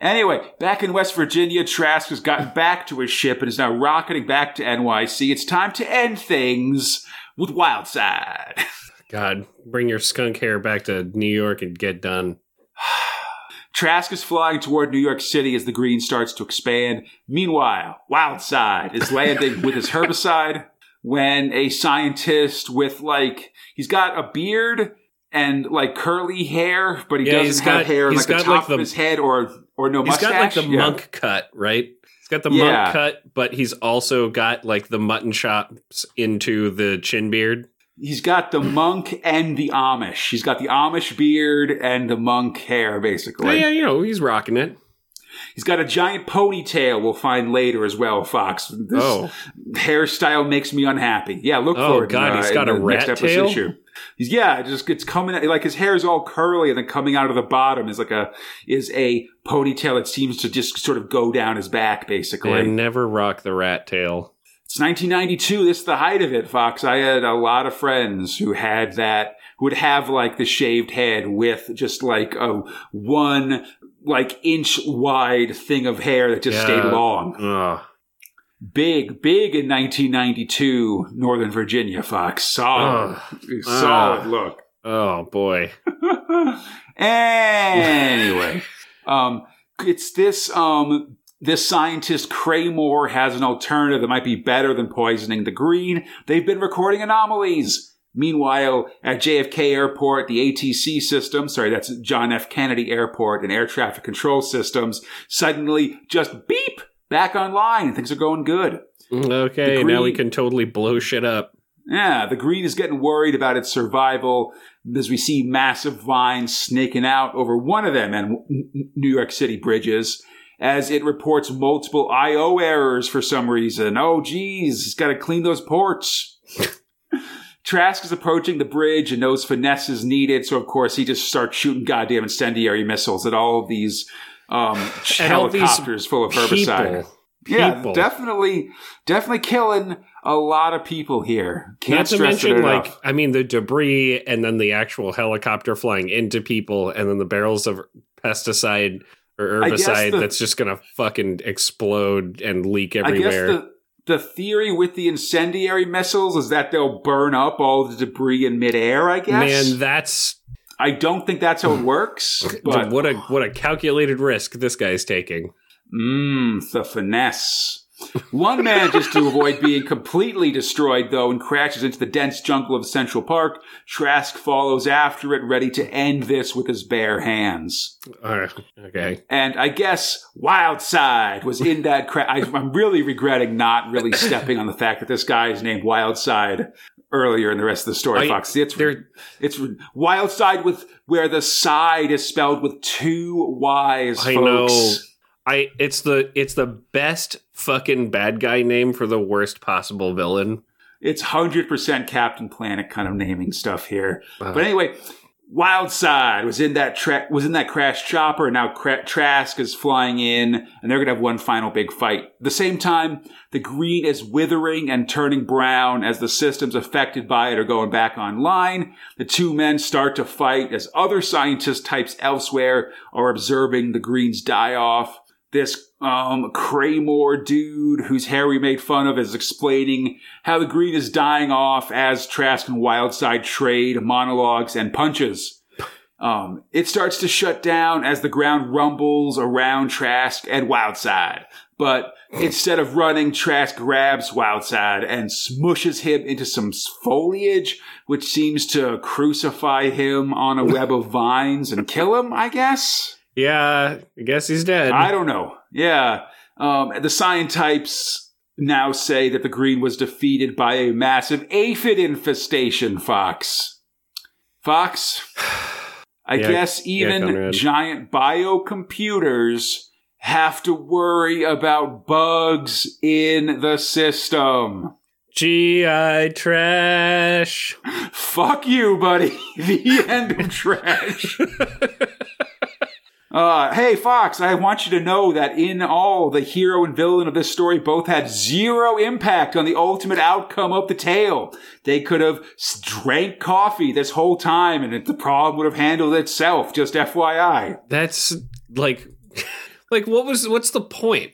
Anyway, back in West Virginia, Trask has gotten back to his ship and is now rocketing back to NYC. It's time to end things with Wildside. God, bring your skunk hair back to New York and get done. Trask is flying toward New York City as the green starts to expand. Meanwhile, Wildside is landing with his herbicide when a scientist with like he's got a beard and like curly hair, but he Yeah, doesn't have got- hair like the top like, the- of his head or or no He's mustache. He's got like the Yeah. monk cut, right? He's got the Yeah. monk cut, but he's also got like the mutton chops into the chin beard. He's got the monk and the Amish. He's got the Amish beard and the monk hair, basically. Yeah, you know, he's rocking it. He's got a giant ponytail. We'll find later as well, Fox. This Oh. hairstyle makes me unhappy. Yeah, look Oh, for it. Oh, God, in, uh, he's got a rat tail? issue. He's yeah, it just it's coming like his hair is all curly and then coming out of the bottom is like a is a ponytail that seems to just sort of go down his back, basically. And never rock the rat tail. It's 1992. This is the height of it, Fox. I had a lot of friends who had that, who would have like the shaved head with just like a one like inch wide thing of hair that just Yeah. stayed long. Ugh. Big, big in 1992, Northern Virginia, Fox. Solid, solid Ugh. look. Oh boy. anyway, um, it's this um this scientist Craymore has an alternative that might be better than poisoning the green. They've been recording anomalies. Meanwhile, at JFK Airport, the ATC system, sorry, that's John F. Kennedy Airport and air traffic control systems, suddenly just beep back online things are going good. Mm, okay, The now we can totally blow shit up. Yeah, the green is getting worried about its survival as we see massive vines snaking out over one of them and New York City bridges as it reports multiple I.O. errors for some reason. Oh, geez, it's got to clean those ports. Trask is approaching the bridge and knows finesse is needed, so of course he just starts shooting goddamn incendiary missiles at all of these um, And all these helicopters full of herbicide. People. Yeah, People. definitely, definitely killing a lot of people here. Can't Not to stress it mention, enough. like, I mean, the debris and then the actual helicopter flying into people and then the barrels of pesticide or herbicide the- that's just going to fucking explode and leak I guess everywhere. the the theory with the incendiary missiles is that they'll burn up all the debris in midair. I guess. Man, that's I don't think that's how it works. But what a what a calculated risk this guy's taking. mmm, the finesse. One manages to avoid being completely destroyed, though, and crashes into the dense jungle of Central Park. Trask follows after it, ready to end this with his bare hands. Uh, okay. And I guess Wildside was in that crash. I'm really regretting not really stepping on the fact that this guy is named Wildside earlier in the rest of the story, I- Fox. It's it's Wildside with where the side is spelled with two Y's, I folks. know. I it's the it's the best fucking bad guy name for the worst possible villain. It's hundred percent Captain Planet kind of naming stuff here. Uh, But anyway, Wildside was in that tra- was in that crash chopper. and Now Cra- Trask is flying in, and they're gonna have one final big fight. At the same time, the green is withering and turning brown as the systems affected by it are going back online. The two men start to fight as other scientist types elsewhere are observing the greens die off. This um, Craymore dude whose hair we made fun of is explaining how the green is dying off as Trask and Wildside trade monologues and punches. Um, it starts to shut down as the ground rumbles around Trask and Wildside. But instead of running, Trask grabs Wildside and smushes him into some foliage, which seems to crucify him on a web of vines and kill him, I guess. Yeah, I guess he's dead. I don't know. Yeah. Um, the scientypes now say that the green was defeated by a massive aphid infestation, Fox. Fox, I Yeah, guess even Conrad. giant biocomputers have to worry about bugs in the system. GI trash. Fuck you, buddy. the end of trash. Uh, hey, Fox, I want you to know that in all, the hero and villain of this story both had zero impact on the ultimate outcome of the tale. They could have drank coffee this whole time and the problem would have handled itself, just FYI. That's like like what was what's the point?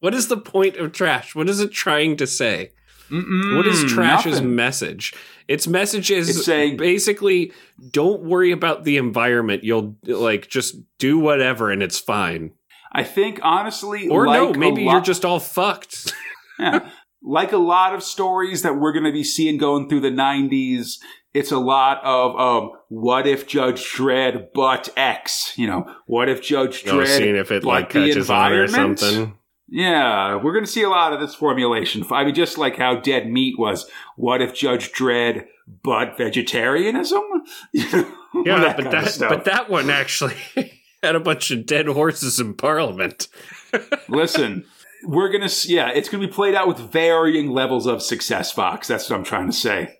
What is the point of trash? What is it trying to say? what is trash's nothing. message? Its message is It's saying- basically don't worry about the environment. You'll like just do whatever and it's fine. I think, honestly, Or like no, maybe lot- you're just all fucked. Yeah. Like a lot of stories that we're going to be seeing going through the 90s, it's a lot of, um, what if Judge Dredd but X? You know, what if Judge No, Dredd seeing if it like the catches on or something. Yeah, we're going to see a lot of this formulation. I mean, just like how Dead Meat was, what if Judge Dredd but vegetarianism? You know, Yeah, that but that but that one actually had a bunch of dead horses in Parliament. Listen, we're gonna yeah, it's gonna be played out with varying levels of success, Fox. That's what I'm trying to say,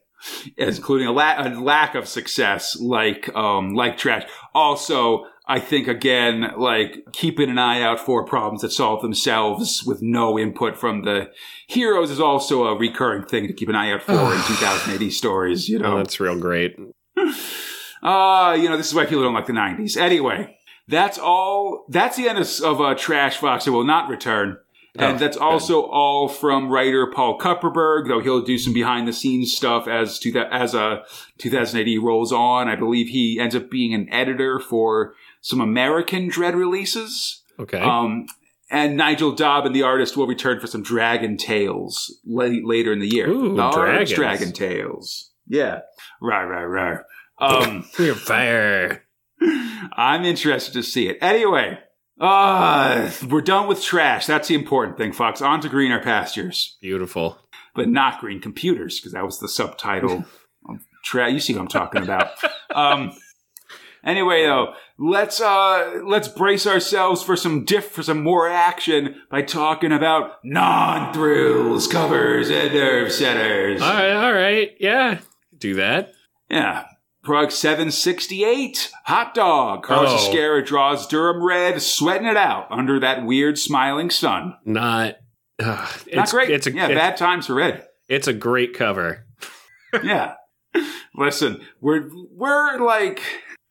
including a, la- a lack of success, like um like trash. Also, I think again, like keeping an eye out for problems that solve themselves with no input from the heroes is also a recurring thing to keep an eye out for in 2000 AD stories. You Oh, know, that's real great. uh, you know, this is why people don't like the 90s. Anyway, that's all. That's the end of, of uh, Trash Fox. It will not return. And Oh, that's good. also all from writer Paul Kupperberg, though he'll do some behind the scenes stuff as to that as uh, 2000 AD rolls on. I believe he ends up being an editor for some American Dredd releases. Okay. Um, and Nigel Dobbyn, the artist, will return for some Dragon Tales late, later in the year. Ooh, Large dragons. Dragon Tales. Yeah. Right, right, right. Um, You're fire. I'm interested to see it. Anyway, uh, we're done with trash. That's the important thing, Fox. On to greener pastures, Beautiful. but not green computers, because that was the subtitle. of tra- you see what I'm talking about. um, anyway, though, let's uh, let's brace ourselves for some diff for some more action by talking about non thrills, covers, and nerve centers. All right, all right. Yeah. Do that. Yeah. Prog 768, hot dog. Carlos Oh. Ezquerra draws Durham red, sweating it out under that weird smiling sun. Not uh, it's, Not great. It's a yeah, it's, bad times for red. it's a great cover. yeah. Listen, we're we're like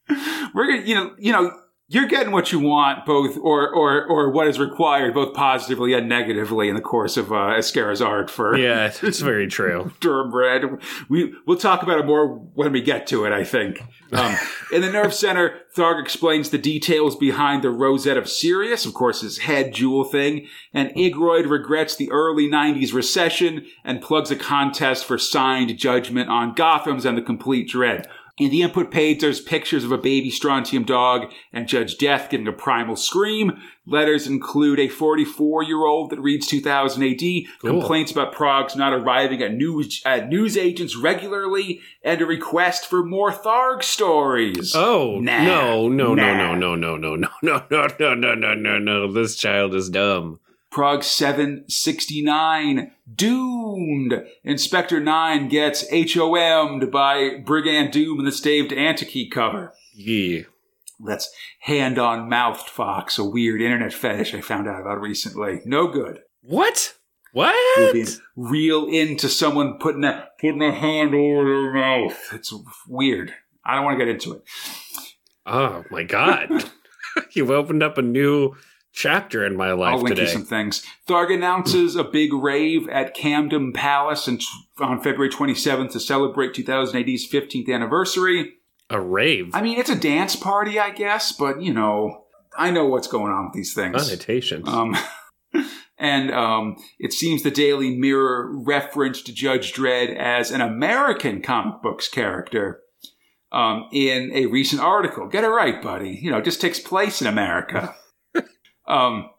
we're gonna you know you know you're getting what you want, both or or or what is required, both positively and negatively, in the course of uh, Ezquerra's art for Yeah, it's very true. Durham We we'll talk about it more when we get to it. I think. Um, in the nerve center, Tharg explains the details behind the Rosette of Sirius, of course, his head jewel thing, and Igroyd regrets the early '90s recession and plugs a contest for signed judgment on Gotham's and the Complete Dredd. In the input page, there's pictures of a baby strontium dog and Judge Death giving a primal scream. Letters include a 44 year old that reads 2000 AD, cool. complaints about Progs not arriving at news, at news agents regularly, and a request for more Tharg stories. Oh, nah, no, no, nah. no, no, no, no, no, no, no, no, no, no, no, no. This child is dumb. Prog 769, Doomed. Inspector 9 gets HOM'd by Brigand Doom in the staved Antikey cover. Yeah. That's hand on mouthed fox, a weird internet fetish I found out about recently. No good. What? What? Being real into someone putting a putting a hand over their mouth. It's weird. I don't want to get into it. Oh my god. You've opened up a new chapter in my life I'll link today. you some things. Tharg announces a big rave at Camden Palace on February 27th to celebrate 2000 AD's 15th anniversary. A rave? I mean, it's a dance party, I guess, but you know, I know what's going on with these things. Connotations. Um, and um, it seems the Daily Mirror referenced Judge Dredd as an American comic books character. Um, in a recent article. Get it right, buddy. You know, it just takes place in America. Um,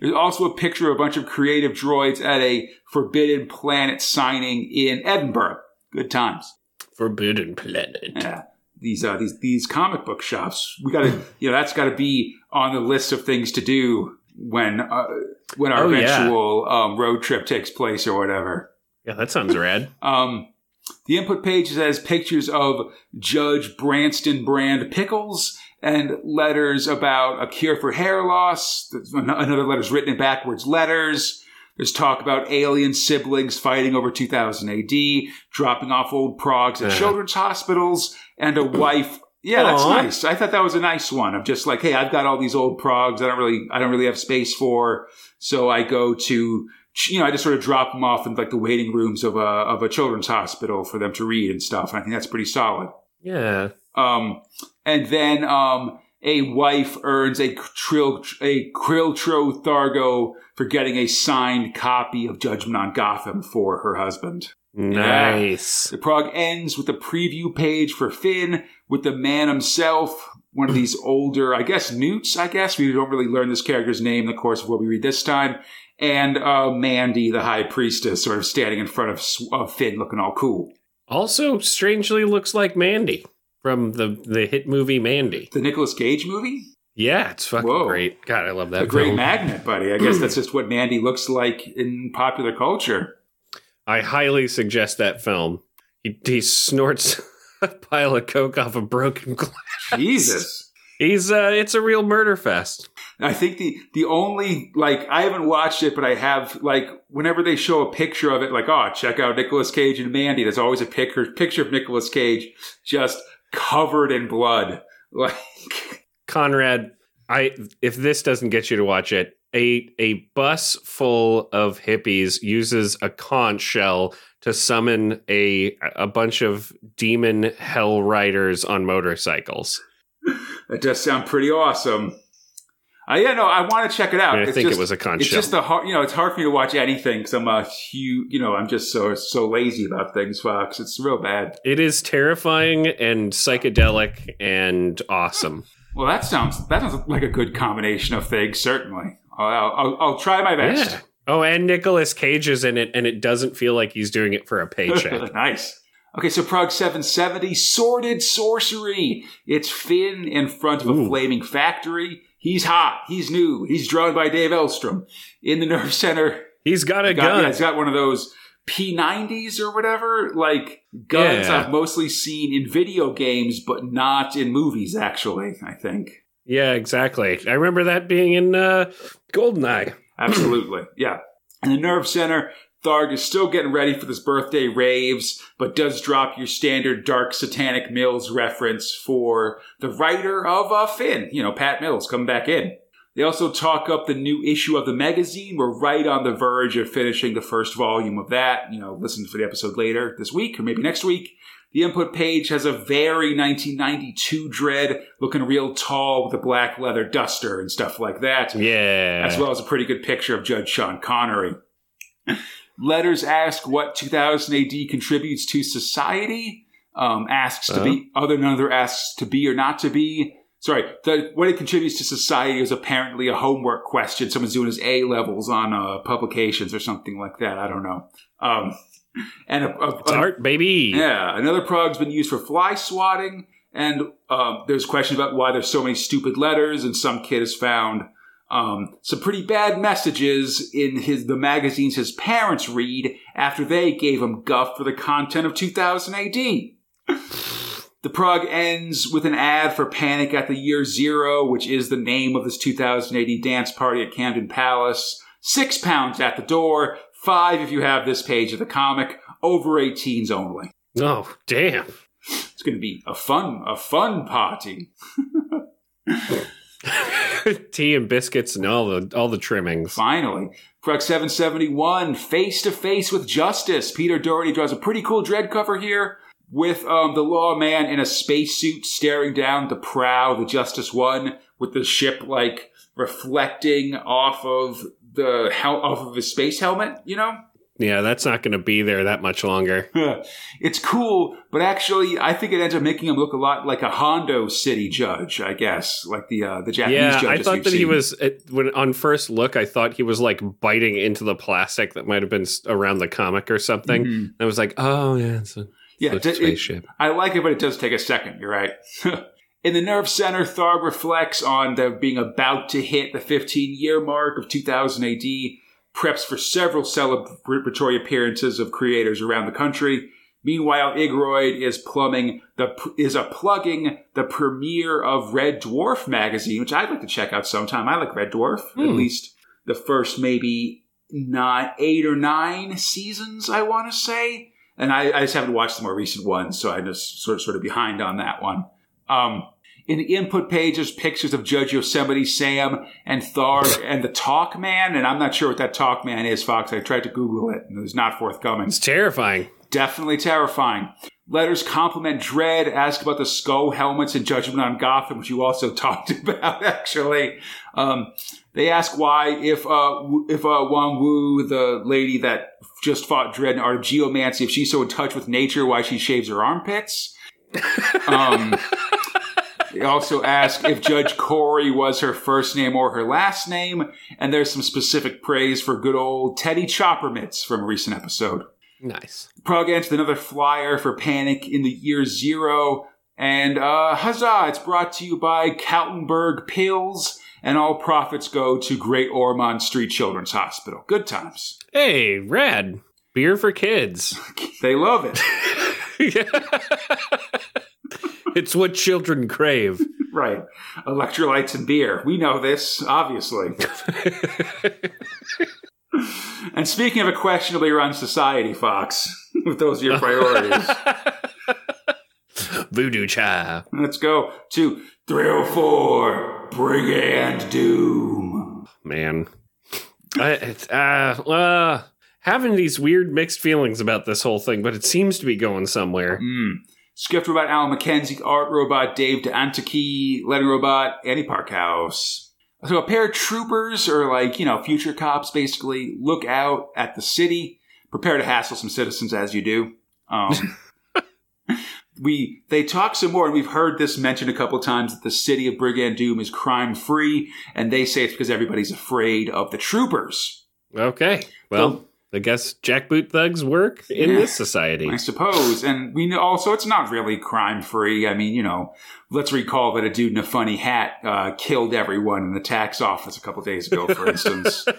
there's also a picture of a bunch of creative droids at a Forbidden Planet signing in Edinburgh. Good times. Forbidden Planet. Yeah. These uh, these these comic book shops. We got to you know that's got to be on the list of things to do when uh, when our oh, eventual yeah. um, road trip takes place or whatever. Yeah, that sounds rad. um, the input page has pictures of Judge Branston brand pickles and letters about a cure for hair loss. Another letter is written in backwards letters. There's talk about alien siblings fighting over 2000 AD, dropping off old progs at children's hospitals, and a wife. Yeah, that's Aww. nice. I thought that was a nice one of just like, hey, I've got all these old progs I don't really, I don't really have space for, so I go to, you know, I just sort of drop them off in like the waiting rooms of a of a children's hospital for them to read and stuff. And I think that's pretty solid. Yeah. Um, and then um, a wife earns a trill a Kriltro Thargo for getting a signed copy of Judgment on Gotham for her husband. Nice. Yeah. The prog ends with a preview page for Finn with the man himself, one of these older, I guess, newts, I guess. We don't really learn this character's name in the course of what we read this time. And uh, Mandy, the high priestess, sort of standing in front of uh, Finn looking all cool. Also, strangely looks like Mandy from the the hit movie Mandy. The Nicolas Cage movie? Yeah, it's fucking Whoa. great. God, I love that. A great magnet, buddy. I guess that's just what Mandy looks like in popular culture. I highly suggest that film. He, he snorts a pile of coke off a broken glass. Jesus. He's uh it's a real murder fest. I think the the only like I haven't watched it, but I have like whenever they show a picture of it, like oh check out Nicolas Cage and Mandy. There's always a picture picture of Nicolas Cage just covered in blood. Like Conrad, I if this doesn't get you to watch it, a a bus full of hippies uses a conch shell to summon a a bunch of demon hell riders on motorcycles. That does sound pretty awesome. Uh, yeah, no, I want to check it out. I, mean, I think just, it was a conch. It's shell. just the hard, you know, it's hard for me to watch anything because I'm a huge, you know, I'm just so so lazy about things. Fox, it's real bad. It is terrifying and psychedelic and awesome. well, that sounds that sounds like a good combination of things. Certainly, I'll, I'll, I'll try my best. Yeah. Oh, and Nicolas Cage is in it, and it doesn't feel like he's doing it for a paycheck. nice. Okay, so Prog 770, Sordid Sorcery. It's Finn in front of Ooh. a flaming factory. He's hot. He's new. He's drawn by Dave Elstrom. In the nerve center. He's got a got, gun. Yeah, he's got one of those P90s or whatever, like guns yeah. I've mostly seen in video games, but not in movies, actually, I think. Yeah, exactly. I remember that being in uh, Goldeneye. Absolutely. Yeah. In the nerve center, Tharg is still getting ready for this birthday raves, but does drop your standard dark satanic Mills reference for the writer of uh, Finn, you know, Pat Mills coming back in. They also talk up the new issue of the magazine. We're right on the verge of finishing the first volume of that. You know, listen for the episode later this week or maybe next week. The input page has a very 1992 Dredd looking real tall with a black leather duster and stuff like that. Yeah. As well as a pretty good picture of Judge Sean Connery. Letters ask what 2000 AD contributes to society. Um, asks to be, other than other asks to be or not to be. Sorry, the, what it contributes to society is apparently a homework question. Someone's doing his A levels on uh, publications or something like that. I don't know. Um, and a, a, It's art, baby. yeah, another prog's been used for fly swatting, and um, there's questions about why there's so many stupid letters, and some kid has found um, some pretty bad messages in his the magazines his parents read after they gave him guff for the content of 2000 AD. The prog ends with an ad for Panic at the Year Zero, which is the name of this 2000 AD dance party at Camden Palace. Six pounds at the door, five if you have this page of the comic, over 18s only. Oh, damn. It's going to be a fun, a fun party. Tea and biscuits and all the all the trimmings. Finally, Crux 771, face to face with justice. Peter Doherty draws a pretty cool Dredd cover here with um, the lawman in a spacesuit staring down the prow, the Justice One, with the ship like reflecting off of the hel- off of his space helmet. You know, Yeah, that's not going to be there that much longer. it's cool, but actually, I think it ends up making him look a lot like a Hondo City judge. I guess, like the uh, the Japanese Yeah, I thought that he was it, when on first look. I thought he was like biting into the plastic that might have been around the comic or something. Mhm. I was like, oh yeah, it's a, Yeah, it's a it- it- spaceship. I like it, but it does take a second. You're right. In the nerve center, Tharg reflects on the being about to hit the 15 year mark of 2000 AD, preps for several celebratory appearances of creators around the country. Meanwhile, Igroid is plumbing the is a plugging the premiere of Red Dwarf magazine, which I'd like to check out sometime. I like Red Dwarf, at Hmm. least the first maybe not eight or nine seasons. I want to say and I, I just haven't watched the more recent ones, so I'm just sort of sort of behind on that one. Um, in the input page, there's pictures of Judge Yosemite Sam and Tharg and the Talk Man, and I'm not sure what that Talk Man is, Fox. I tried to Google it, and it was not forthcoming. It's terrifying. Definitely terrifying. Letters compliment Dredd, ask about the skull helmets and Judgment on Gotham, which you also talked about, actually. Um, they ask why, if uh, if uh, Wang Wu, the lady that just fought Dredd in Art of Geomancy, if she's so in touch with nature, why she shaves her armpits. Um, they also ask if Judge Corey was her first name or her last name, and there's some specific praise for good old Teddy Choppermitz from a recent episode. Nice. Prog entered another flyer for Panic in the year zero. And uh, huzzah, it's brought to you by Kaltenberg Pils, and all profits go to Great Ormond Street Children's Hospital. Good times. Hey, rad. Beer for kids. They love it. it's what children crave. right. Electrolytes and beer. We know this, obviously. and speaking of a questionably run society, Fox, if those are your priorities, Voodoo cha. let's go to 304 Brigand Doom. Man. I, it's, uh, uh, having these weird mixed feelings about this whole thing, but it seems to be going somewhere. Mm. Script robot Alan McKenzie, art robot Dave D'Antiquis, lettering robot Annie Parkhouse. So a pair of troopers, or like, you know, future cops basically, look out at the city, prepare to hassle some citizens as you do. Um, we they talk some more, and we've heard this mentioned a couple of times that the city of Brigand Doom is crime free, and they say it's because everybody's afraid of the troopers. Okay. Well, I guess jackboot thugs work in Yeah. this society. I suppose. And we know also it's not really crime free. I mean, you know, let's recall that a dude in a funny hat uh, killed everyone in the tax office a couple days ago, for instance.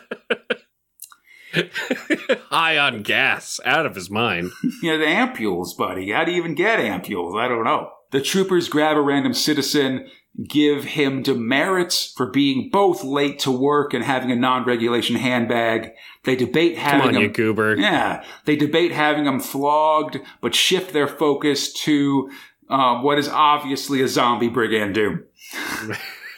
High on gas, out of his mind. you know, the ampules, buddy. How do you even get ampules? I don't know. The troopers grab a random citizen give him demerits for being both late to work and having a non-regulation handbag. They debate having Come on, him you goober. yeah, they debate having him flogged, but shift their focus to uh, what is obviously a zombie brigand doom.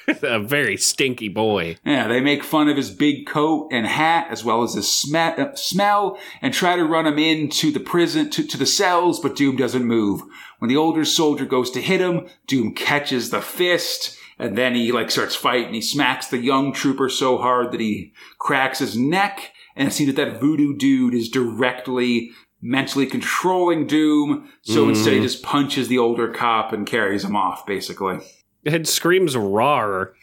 a very stinky boy. Yeah, they make fun of his big coat and hat as well as his sm- uh, smell and try to run him into the prison, to, to the cells, but Doom doesn't move. When the older soldier goes to hit him, Doom catches the fist and then he like starts fighting. He smacks the young trooper so hard that he cracks his neck and it seems that that voodoo dude is directly mentally controlling Doom. So instead he just punches the older cop and carries him off, basically. It screams rar.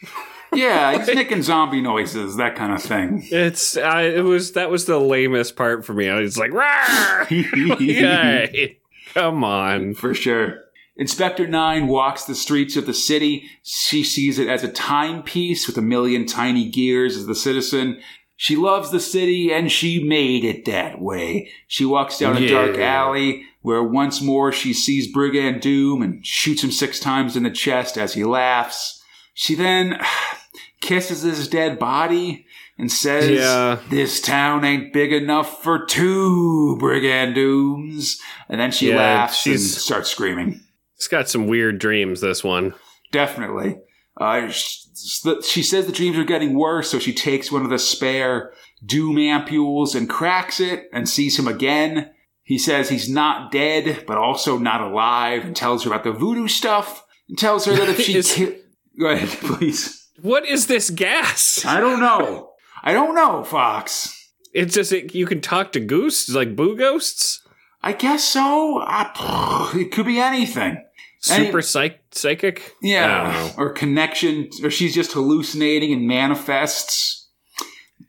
Yeah, he's making zombie noises, that kind of thing. It's I it was that was the lamest part for me. I was like, rar. Come on. For sure. Inspector Nine walks the streets of the city. She sees it as a timepiece with a million tiny gears as the citizen. She loves the city and she made it that way. She walks down a dark alley where once more she sees Brigand Doom and shoots him six times in the chest as he laughs. She then kisses his dead body and says, Yeah. This town ain't big enough for two Brigand Dooms. And then she Yeah, laughs and starts screaming. It's got some weird dreams, this one. Definitely. Uh, she says the dreams are getting worse, so she takes one of the spare Doom ampules and cracks it and sees him again. He says he's not dead, but also not alive, and tells her about the voodoo stuff, and tells her that if she Is- ki- Go ahead, please. What is this gas? I don't know. I don't know, Fox. It's just it, you can talk to ghosts, like boo ghosts, I guess so. I, it could be anything. Any- super psych- psychic. Yeah, or connection, or she's just hallucinating and manifests.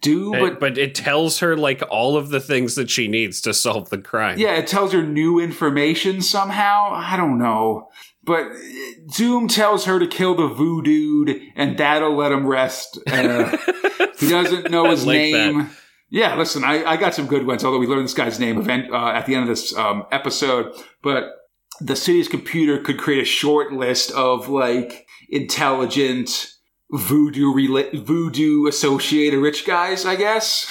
Do, It- but but it tells her like all of the things that she needs to solve the crime. yeah, it tells her new information somehow. I don't know, but Doom tells her to kill the voodoo, and that'll let him rest. Uh, he doesn't know his like name. Yeah, listen, I, I got some good ones. Although we learned this guy's name event, uh, at the end of this um, episode, but the city's computer could create a short list of like intelligent voodoo rela- voodoo associated rich guys, I guess.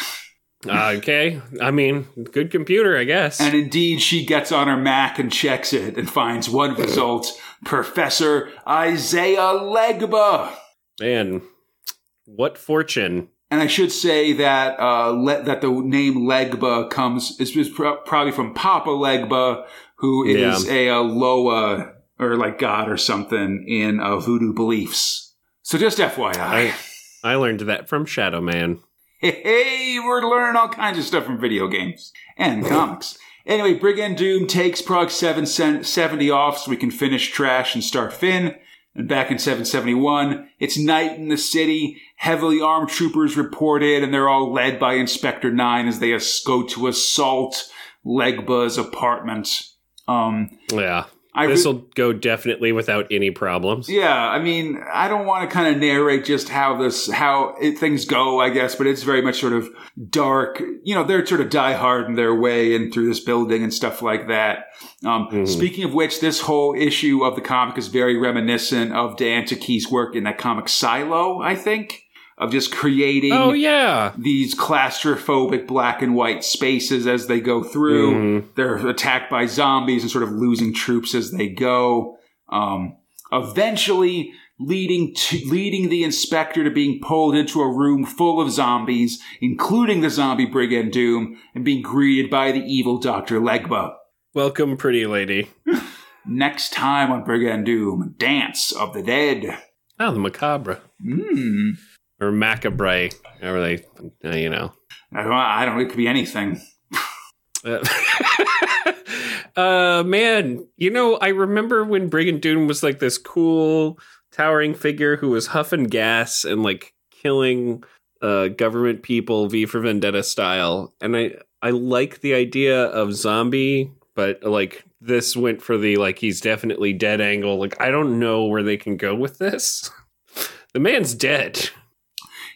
Uh, okay. I mean, good computer, I guess. And indeed, she gets on her Mac and checks it and finds one result: Professor Isaiah Legba. Man, what fortune. And I should say that uh, le- that the name Legba comes is, is pro- probably from Papa Legba, who is a, uh Loa or like God or something in uh, voodoo beliefs. So just FYI. I I learned that from Shadow Man. Hey, hey, we're learning all kinds of stuff from video games and comics. Anyway, Brigand Doom takes Prog 770 off so we can finish Trash and start Finn. And back in 771, it's night in the city. Heavily armed troopers reported, and they're all led by Inspector Nine as they go to assault Legba's apartment. Um, Yeah. Re- This will go definitely without any problems. yeah, I mean, I don't want to kind of narrate just how this, how it, things go, I guess, but it's very much sort of dark. You know, they're sort of die hard in their way in through this building and stuff like that. Um, Mhm. Speaking of which, this whole issue of the comic is very reminiscent of Dan Key's work in that comic Silo, I think, of just creating Oh yeah. these claustrophobic black and white spaces as they go through. Mhm. They're attacked by zombies and sort of losing troops as they go. Um, eventually leading to leading the inspector to being pulled into a room full of zombies, including the zombie brigand Doom, and being greeted by the evil Dr. Legba. Welcome, pretty lady. Next time on Brigand Doom, Dance of the Dead. Oh, the macabre Hmm. Or macabre, however they, you know. I don't, I don't. It could be anything. Uh, uh, man, you know, I remember when Brigand Doom was like this cool, towering figure who was huffing gas and like killing uh, government people, V for Vendetta style. And I, I like the idea of zombie, but like this went for the like he's definitely dead angle. Like I don't know where they can go with this. the man's dead.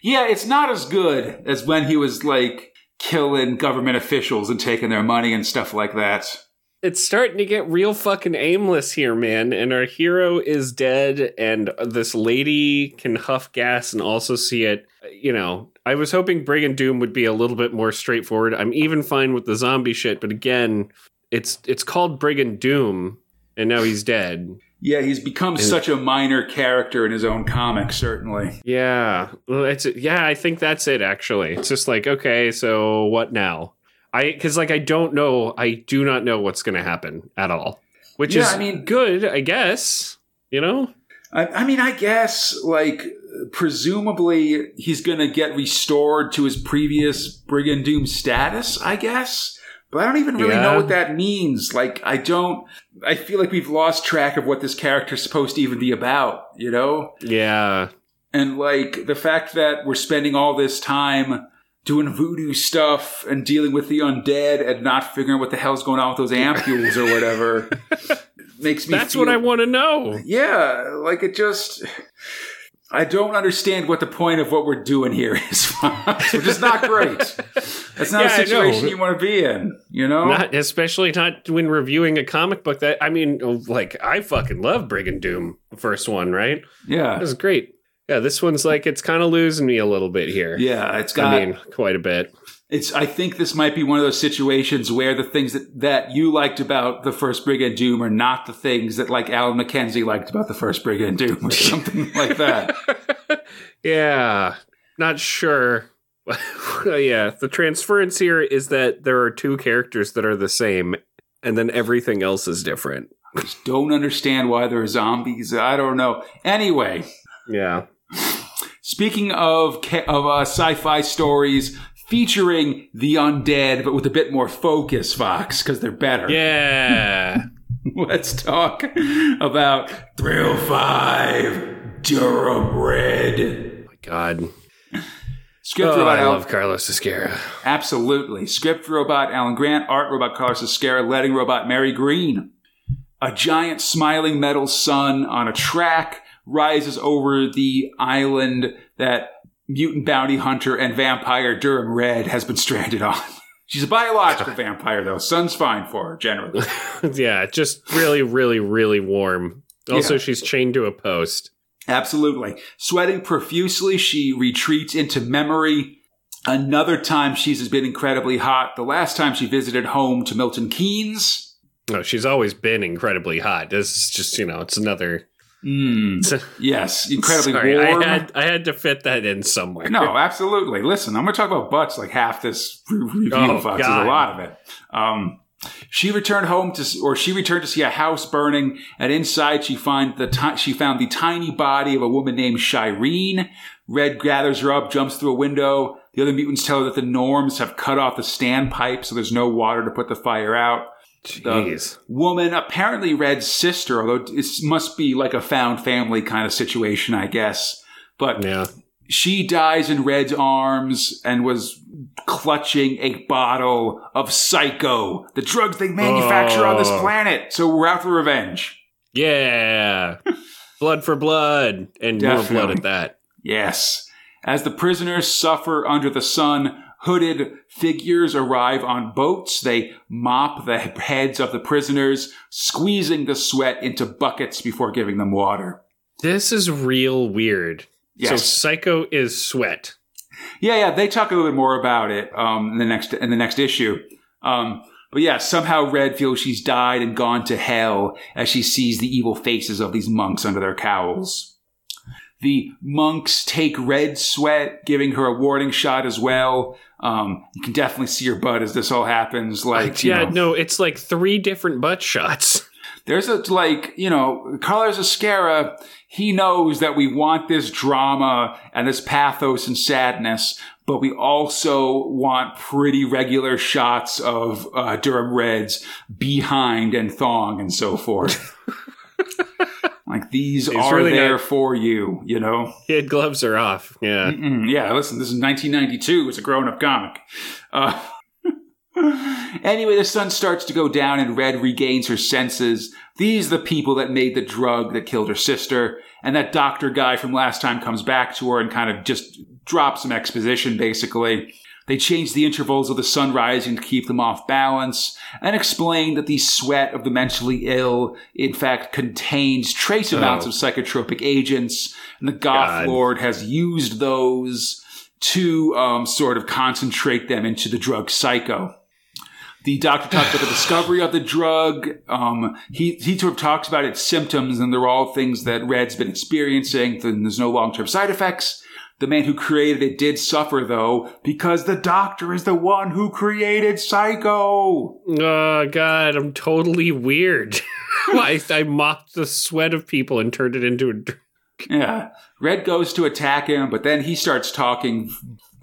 Yeah, it's not as good as when he was like killing government officials and taking their money and stuff like that. it's starting to get real fucking aimless here, man. And our hero is dead, and this lady can huff gas and also see it. You know, I was hoping Brigand Doom would be a little bit more straightforward. I'm even fine with the zombie shit, but again, it's it's called Brigand Doom, and now he's dead. Yeah, he's become such a minor character in his own comic, certainly. Yeah, well, it's yeah. I think that's it. Actually, it's just like okay, so what now? I because like I don't know. I do not know what's going to happen at all, which Yeah, is I mean- good, I guess. You know, I, I mean, I guess, like, presumably he's going to get restored to his previous Brigand Doom status, I guess. But I don't even really Yeah. know what that means. Like, I don't. I feel like we've lost track of what this character's supposed to even be about, you know? yeah, And, like, the fact that we're spending all this time doing voodoo stuff and dealing with the undead and not figuring what the hell's going on with those ampules or whatever makes me that's feel what I want to know. yeah, like it just. I don't understand what the point of what we're doing here is, which is not great. That's not Yeah, a situation you want to be in, you know? Not especially not when reviewing a comic book. That I mean, oh, like I fucking love Brigand Doom, the first one, right? Yeah, it was great. Yeah, this one's like it's kind of losing me a little bit here. Yeah, it's got. I mean, quite a bit. It's. I think this might be one of those situations where the things that, that you liked about the first Brigand Doom are not the things that like Alan McKenzie liked about the first Brigand Doom, or something like that. Yeah, not sure. yeah, the transference here is that there are two characters that are the same, and then everything else is different. I just don't understand why there are zombies. I don't know. Anyway, Yeah. Speaking of of uh, sci-fi stories featuring the undead, but with a bit more focus, Fox, because they're better. Yeah. Let's talk about Thrill Five Durham Red. Oh my God. Script Oh, robot I Al- love Carlos Ezquerra. absolutely. Script robot Alan Grant, art robot Carlos Ezquerra, letting robot Mary Green. A giant smiling metal sun on a track rises over the island that mutant bounty hunter and vampire Durham Red has been stranded on. She's a biological vampire, though. Sun's fine for her, generally. yeah, just really, really, really warm. Also, Yeah. she's chained to a post. Absolutely. Sweating profusely, she retreats into memory. Another time she's been incredibly hot. The last time she visited home to Milton Keynes. No, she's always been incredibly hot. This is just, you know, it's another. Mm, yes, incredibly Sorry, warm. I had I had to fit that in somewhere. no, absolutely. Listen, I'm going to talk about butts like half this re- review, Oh. There's a lot of it. Um, she returned home to, or she returned to see a house burning, and inside she find the ti- she found the tiny body of a woman named Shireen. Red gathers her up, jumps through a window. The other mutants tell her that the norms have cut off the standpipe, so there's no water to put the fire out. Jeez. Woman, apparently Red's sister, although it must be like a found family kind of situation, I guess. But Yeah. she dies in Red's arms and was clutching a bottle of Psycho, the drugs they manufacture on this Oh. planet. So we're out for revenge. Yeah. blood for blood. And more blood at that. Yes. As the prisoners suffer under the sun, hooded figures arrive on boats. They mop the heads of the prisoners, squeezing the sweat into buckets before giving them water. This is real weird. So Psycho is sweat. Yeah, yeah, they talk a little bit more about it um, in the next in the next issue. Um, but yeah, somehow Red feels she's died and gone to hell as she sees the evil faces of these monks under their cowls. The monks take Red sweat, giving her a warning shot as well. Um, you can definitely see her butt as this all happens. Like, you yeah, know, no, it's like three different butt shots. there's a like you know Carlos Ezquerra. He knows that we want this drama and this pathos and sadness, but we also want pretty regular shots of uh, Durham Reds behind and thong and so forth. these He's are really there not- for you, you know. Kid gloves are off. Yeah. Mm, yeah, listen, this is 1992. It's a grown up comic. Uh, anyway, the sun starts to go down and Red regains her senses. These are the people that made the drug that killed her sister. And that doctor guy from last time comes back to her and kind of just drops some exposition, basically. They change the intervals of the sun rising to keep them off balance and explain that the sweat of the mentally ill, in fact, contains trace amounts Oh. of psychotropic agents, and the Goth God. Lord has used those to um, sort of concentrate them into the drug psycho. The doctor talks about the discovery of the drug. Um, he he sort of talks about its symptoms, and they're all things that Red's been experiencing. And there's no long term side effects. The man who created it did suffer, though, because the doctor is the one who created Psycho. Oh God, I'm totally weird. I, I mocked the sweat of people and turned it into a. dr- Yeah. Red goes to attack him, but then he starts talking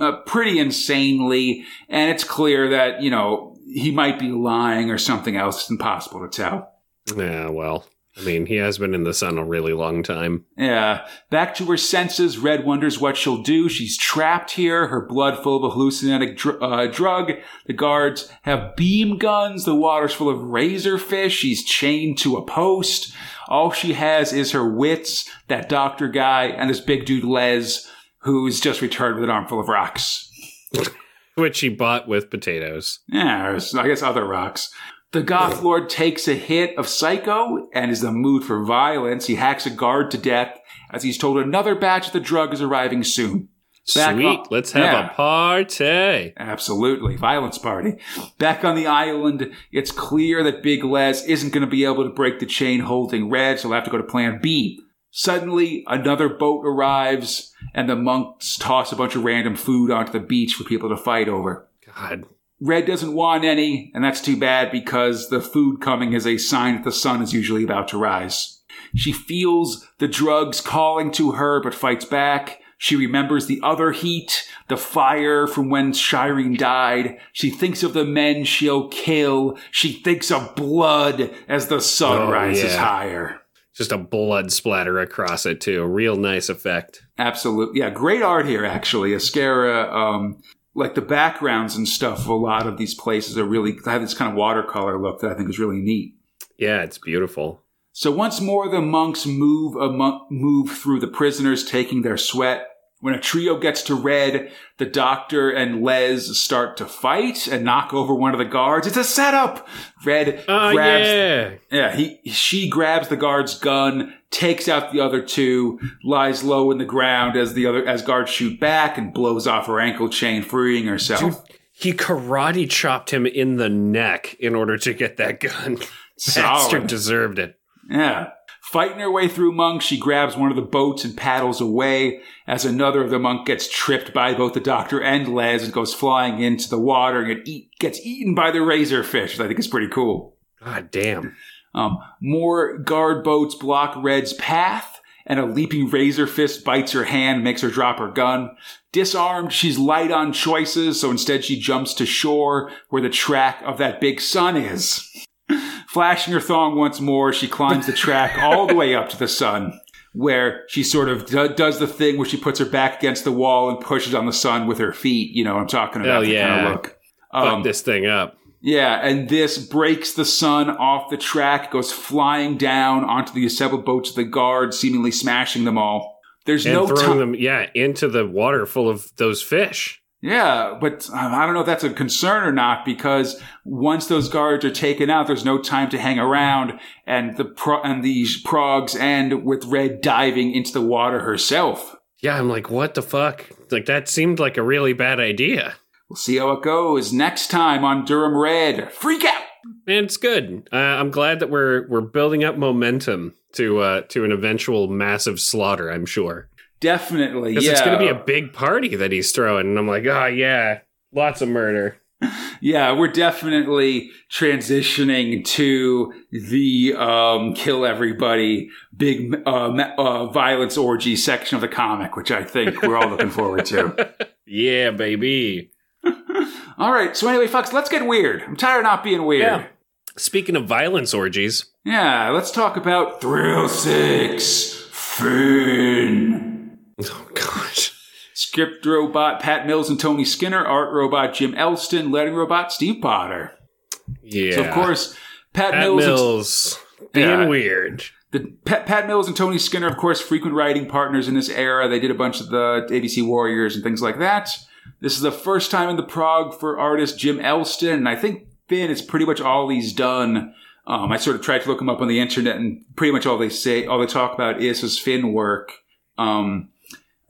uh, pretty insanely, and it's clear that, you know, he might be lying or something else. It's impossible to tell. Yeah, well, I mean, he has been in the sun a really long time. Yeah. Back to her senses, Red wonders what she'll do. She's trapped here, her blood full of a hallucinogenic dr- uh, drug. The guards have beam guns. The water's full of razor fish. She's chained to a post. All she has is her wits, that doctor guy, and this big dude, Les, who's just returned with an armful of rocks. Which he bought with potatoes. Yeah, I guess other rocks. The Goth Lord takes a hit of Psycho and is in the mood for violence. He hacks a guard to death as he's told another batch of the drug is arriving soon. Back Sweet, up. let's have Yeah. a party. Absolutely. Violence party. Back on the island, it's clear that Big Les isn't going to be able to break the chain holding Red, so he'll have to go to plan B. Suddenly, another boat arrives, and the monks toss a bunch of random food onto the beach for people to fight over. God, Red doesn't want any, and that's too bad because the food coming is a sign that the sun is usually about to rise. She feels the drugs calling to her but fights back. She remembers the other heat, the fire from when Shireen died. She thinks of the men she'll kill. She thinks of blood as the sun Oh, rises yeah. higher. just a blood splatter across it too. Real nice effect. Absolutely. Yeah, great art here, actually. Ezquerra, um, like the backgrounds and stuff of a lot of these places are really they have this kind of watercolor look that I think is really neat. Yeah, it's beautiful. So once more, the monks move amo- move through the prisoners, taking their sweat. When a trio gets to Red, the doctor and Les start to fight and knock over one of the guards. It's a setup. Red Oh grabs yeah. yeah, he she grabs the guard's gun, takes out the other two, lies low in the ground as the other as guards shoot back, and blows off her ankle chain, freeing herself. Dude, he karate chopped him in the neck in order to get that gun. Bastard deserved it. Yeah. Fighting her way through monks, she grabs one of the boats and paddles away as another of the monk gets tripped by both the doctor and Les and goes flying into the water and gets eaten by the razor fish. I think is pretty cool. God damn. Um, more guard boats block Red's path, and a leaping razor fist bites her hand, makes her drop her gun. Disarmed, she's light on choices, so instead she jumps to shore where the track of that big sun is. Flashing her thong once more, she climbs the track all the way up to the sun, where she sort of do- does the thing where she puts her back against the wall and pushes on the sun with her feet. You know what I'm talking about? Oh, that kind yeah. of look. Fuck Um, this thing up. Yeah, and this breaks the sun off the track, goes flying down onto the assembled boats of the guard, seemingly smashing them all. There's And no throwing time. them, yeah, into the water full of those fish. Yeah, but uh, I don't know if that's a concern or not because once those guards are taken out, there's no time to hang around, and the pro- and these progs end with Red diving into the water herself. Yeah, I'm like, what the fuck? Like that seemed like a really bad idea. We'll see how it goes next time on Durham Red. Freak out! Man, it's good. Uh, I'm glad that we're we're building up momentum to uh, to an eventual massive slaughter. I'm sure Definitely, because yeah. it's going to be a big party that he's throwing, and I'm like, oh yeah, lots of murder. Yeah, we're definitely transitioning to the um, kill everybody big uh, uh, violence orgy section of the comic, which I think we're all looking forward to. Yeah, baby. All right, so anyway, folks, let's get weird. I'm tired of not being weird. Yeah. Speaking of violence orgies, Yeah, let's talk about Thrill Six Finn. oh gosh, Script robot Pat Mills and Tony Skinner, art robot Jim Elston, lettering robot Steve Potter. yeah. So of course, Pat, Pat Mills, and- being Yeah. weird. The Pat, Pat Mills and Tony Skinner, of course, frequent writing partners in this era. They did a bunch of the ABC Warriors and things like that. This is the first time in the prog for artist Jim Elston, and I think Finn is pretty much all he's done. Um, I sort of tried to look him up on the internet, and pretty much all they say, all they talk about is his Finn work. Um,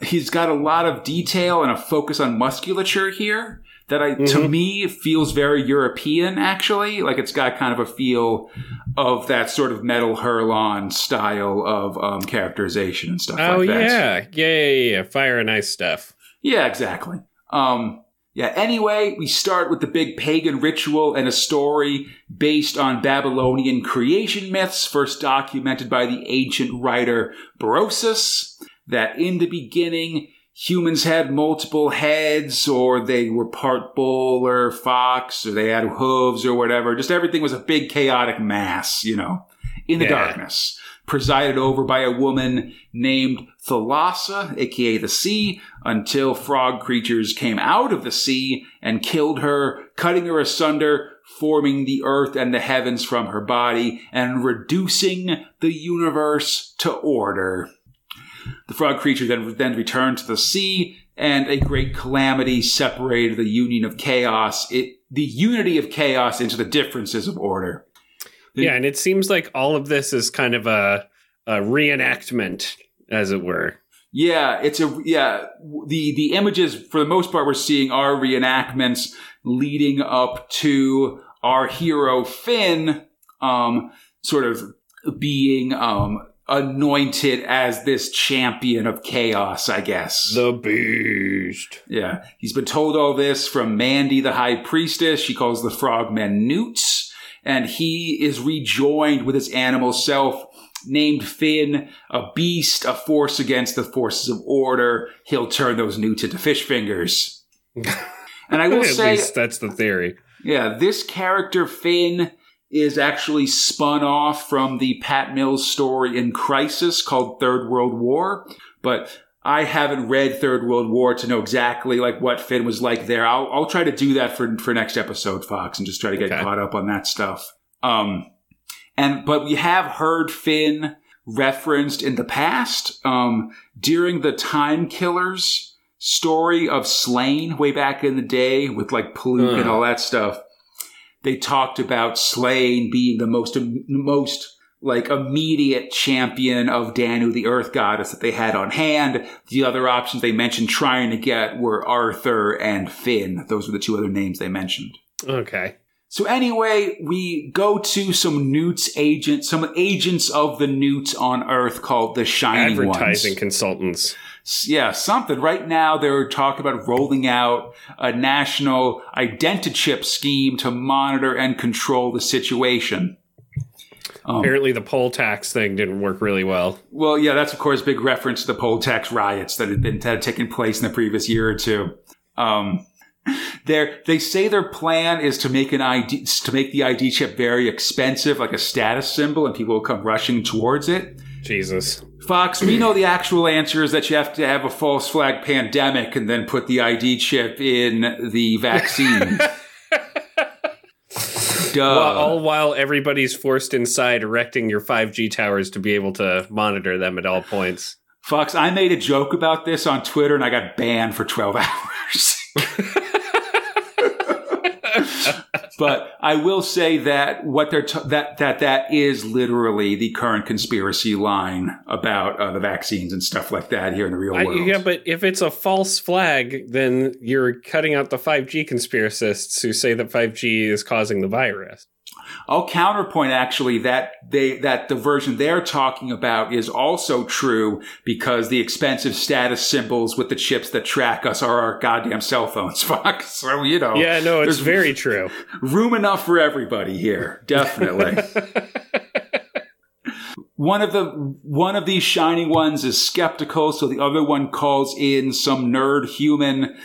he's got a lot of detail and a focus on musculature here that I, to Mhm. me, feels very European. Actually, like it's got kind of a feel of that sort of metal Hurlant style of um, characterization and stuff Oh like that. yeah. yeah, yeah, yeah, yeah. Fire and ice stuff. Yeah, exactly. Um, yeah, anyway, we start with the big pagan ritual and a story based on Babylonian creation myths, first documented by the ancient writer Berosus, that in the beginning, humans had multiple heads, or they were part bull or fox, or they had hooves or whatever. Just everything was a big chaotic mass, you know, in the Yeah. darkness presided over by a woman named Thalassa, aka the sea, until frog creatures came out of the sea and killed her, cutting her asunder, forming the earth and the heavens from her body, and reducing the universe to order. The frog creature then, then returned to the sea, and a great calamity separated the union of chaos, it, the unity of chaos into the differences of order. The- Yeah, and it seems like all of this is kind of a, a reenactment, as it were. Yeah, it's a yeah. The the images for the most part we're seeing are reenactments leading up to our hero Finn, um, sort of being um anointed as this champion of chaos. I guess. The beast. Yeah, he's been told all this from Mandy, the high priestess. She calls the frogmen newts, and he is rejoined with his animal self, named Finn, a beast, a force against the forces of order. He'll turn those newts into fish fingers. And I will At say, least that's the theory. yeah, this character Finn is actually spun off from the Pat Mills story in Crisis called Third World War, but I haven't read Third World War to know exactly like what Finn was like there. I'll, I'll try to do that for for next episode, Fox, and just try to get Okay. caught up on that stuff. Um, and but we have heard Finn referenced in the past um, during the Time Killers story of Slain way back in the day with like Palook and all that stuff. They talked about Slain being the most most like immediate champion of Danu, the Earth Goddess that they had on hand. The other options they mentioned trying to get were Arthur and Finn. Those were the two other names they mentioned. Okay. So anyway, we go to some Newts agents, some agents of the Newts on Earth called the Shining Advertising Ones. consultants. Yeah, something. Right now, they're talking about rolling out a national identichip scheme to monitor and control the situation. Um, Apparently, the poll tax thing didn't work really well. well, yeah, that's of course a big reference to the poll tax riots that had been had taken place in the previous year or two. Um, they they say their plan is to make an ID to make the ID chip very expensive, like a status symbol, and people will come rushing towards it. Jesus. Fox, we know the actual answer is that you have to have a false flag pandemic and then put the ID chip in the vaccine. Duh. While, all while everybody's forced inside erecting your 5G towers to be able to monitor them at all points. Fox, I made a joke about this on Twitter and I got banned for 12 hours. but I will say that what they're t- that that that is literally the current conspiracy line about uh, the vaccines and stuff like that here in the real I, world. yeah, but if it's a false flag, then you're cutting out the 5G conspiracists who say that 5G is causing the virus. I'll counterpoint actually that they that the version they're talking about is also true because the expensive status symbols with the chips that track us are our goddamn cell phones, fuck. So you know, Yeah, no, it's very true. room enough for everybody here, definitely. one of the one of these shining ones is skeptical, so the other one calls in some nerd human,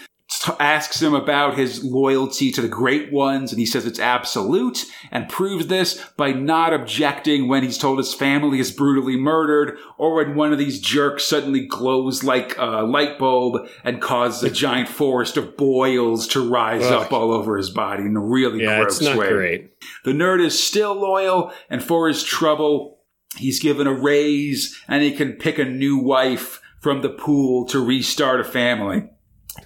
t- asks him about his loyalty to the great ones, and he says it's absolute, and proves this by not objecting when he's told his family is brutally murdered, or when one of these jerks suddenly glows like a light bulb and causes a giant forest of boils to rise Ugh. up all over his body in a really Yeah, gross it's not way. great. The nerd is still loyal, and for his trouble, he's given a raise, and he can pick a new wife from the pool to restart a family.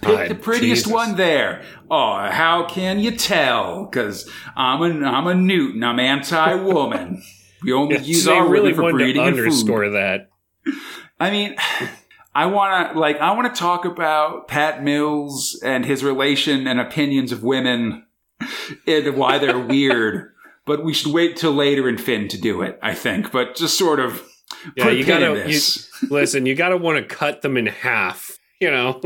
Pick God, the prettiest Jesus. one there. Oh, how can you tell? Because I'm a I'm a Newton. I'm anti-woman. We only Yeah, use so our you really for breeding to and food. underscore that. I mean, I want to like I want to talk about Pat Mills and his relation and opinions of women and why they're weird. But we should wait till later in Finn to do it. I think, but just sort of Yeah, you gotta you, listen. You gotta want to cut them in half. You know,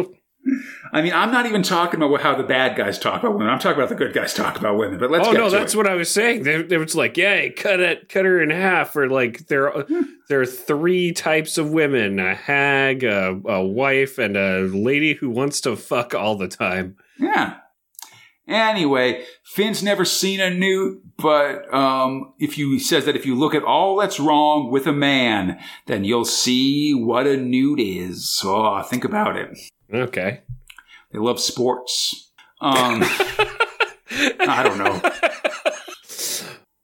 I mean, I'm not even talking about how the bad guys talk about women. I'm talking about the good guys talk about women. But let's oh no, that's it. what I was saying. There was like, yeah, cut it, cut her in half, or like there, there are three types of women: a hag, a, a wife, and a lady who wants to fuck all the time. Yeah. Anyway, Finn's never seen a newt, but um, if you he says that if you look at all that's wrong with a man, then you'll see what a newt is. Oh, think about it. Okay, They love sports. Um, I don't know.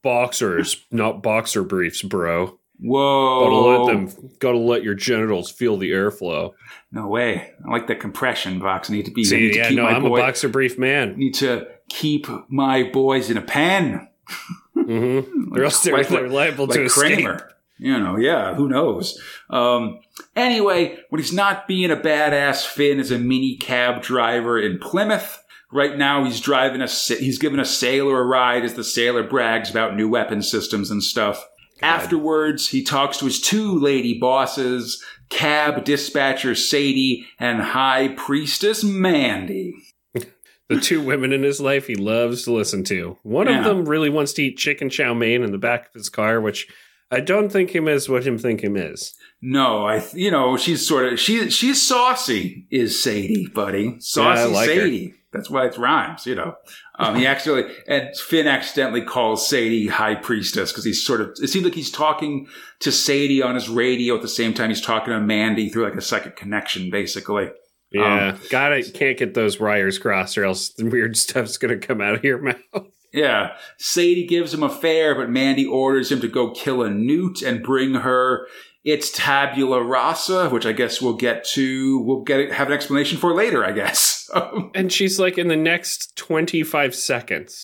boxers, not boxer briefs, bro. Whoa! Gotta let them. Gotta let your genitals feel the airflow. No way. I like the compression box. I need to be. Need See, to yeah, keep no, I'm boy, a boxer brief man. Need to keep my boys in a pen. Mm-hmm. Or else they're, Like- they're liable to like escape. Kramer. You know, yeah, who knows? Um, anyway, when he's not being a badass, Finn is a mini cab driver in Plymouth. Right now, he's driving a, he's giving a sailor a ride as the sailor brags about new weapon systems and stuff. Afterwards, he talks to his two lady bosses, cab dispatcher Sadie and high priestess Mandy. the two women in his life he loves to listen to. One Yeah. of them really wants to eat chicken chow mein in the back of his car, which I don't think him is what him think him is. No, I, you know, she's sort of she she's saucy, is Sadie, buddy. Saucy Yeah, like her. Sadie. That's why it rhymes, you know. Um, he actually and Finn accidentally calls Sadie High Priestess because he's sort of. It seems like he's talking to Sadie on his radio at the same time he's talking to Mandy through like a psychic connection, basically. Yeah, got it. Can't get those wires crossed, or else the weird stuff's gonna come out of your mouth. Yeah, Sadie gives him a fare, but Mandy orders him to go kill a newt and bring her its tabula rasa, which I guess we'll get to. We'll get it, have an explanation for later, I guess. And she's like, in the next twenty five seconds.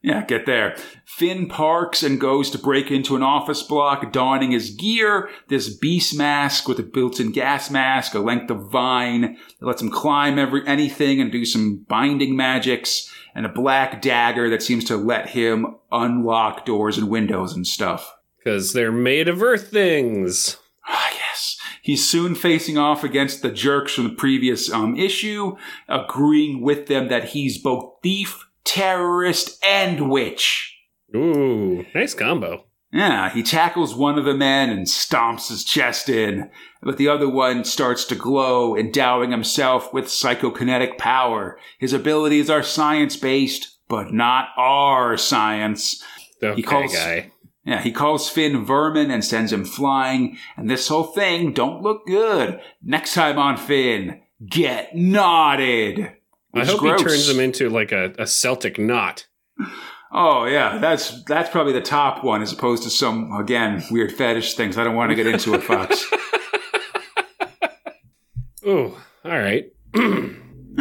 yeah, get there. Finn parks and goes to break into an office block, donning his gear, this beast mask with a built-in gas mask, a length of vine that lets him climb every anything and do some binding magics, and a black dagger that seems to let him unlock doors and windows and stuff. Because they're made of earth things. Ah, yes. He's soon facing off against the jerks from the previous um, issue, agreeing with them that he's both thief, terrorist, and witch. Ooh, nice combo. Yeah, he tackles one of the men and stomps his chest in, but the other one starts to glow, endowing himself with psychokinetic power. His abilities are science based, but not our science. Okay, calls- guy. Yeah, he calls Finn vermin and sends him flying, and this whole thing don't look good. Next time on Finn, get knotted. I hope gross. he turns him into like a, a Celtic knot. Oh yeah, that's that's probably the top one as opposed to some again weird fetish things. I don't want to get into it, Fox. Ooh, all right.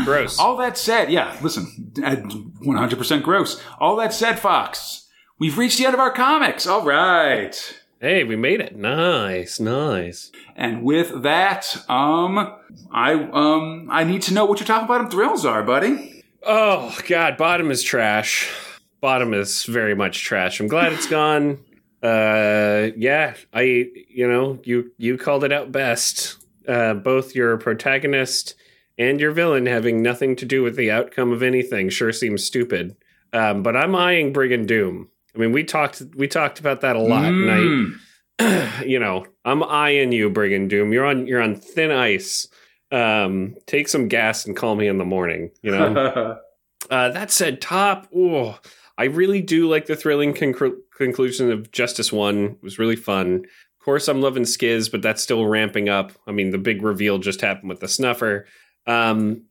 Gross. All that said, yeah, listen, uh, one hundred percent gross. All that said, Fox, we've reached the end of our comics. All right. Hey, we made it. Nice, nice. And with that, um, I um, I need to know what your top and bottom thrills are, buddy. Oh God, bottom is trash. Bottom is very much trash. I'm glad it's gone. Uh, yeah, I, you know, you you called it out best. Uh, both your protagonist and your villain having nothing to do with the outcome of anything sure seems stupid. Um, but I'm eyeing Brigand Doom. I mean, we talked we talked about that a lot, and I Mm. you know, I'm eyeing you, Brigand Doom. You're on you're on thin ice. Um, take some gas and call me in the morning. You know. uh, that said, top. Oh, I really do like the thrilling conclu- conclusion of Justice One. It was really fun. Of course, I'm loving Skizz, but that's still ramping up. I mean, the big reveal just happened with the Snuffer. Um,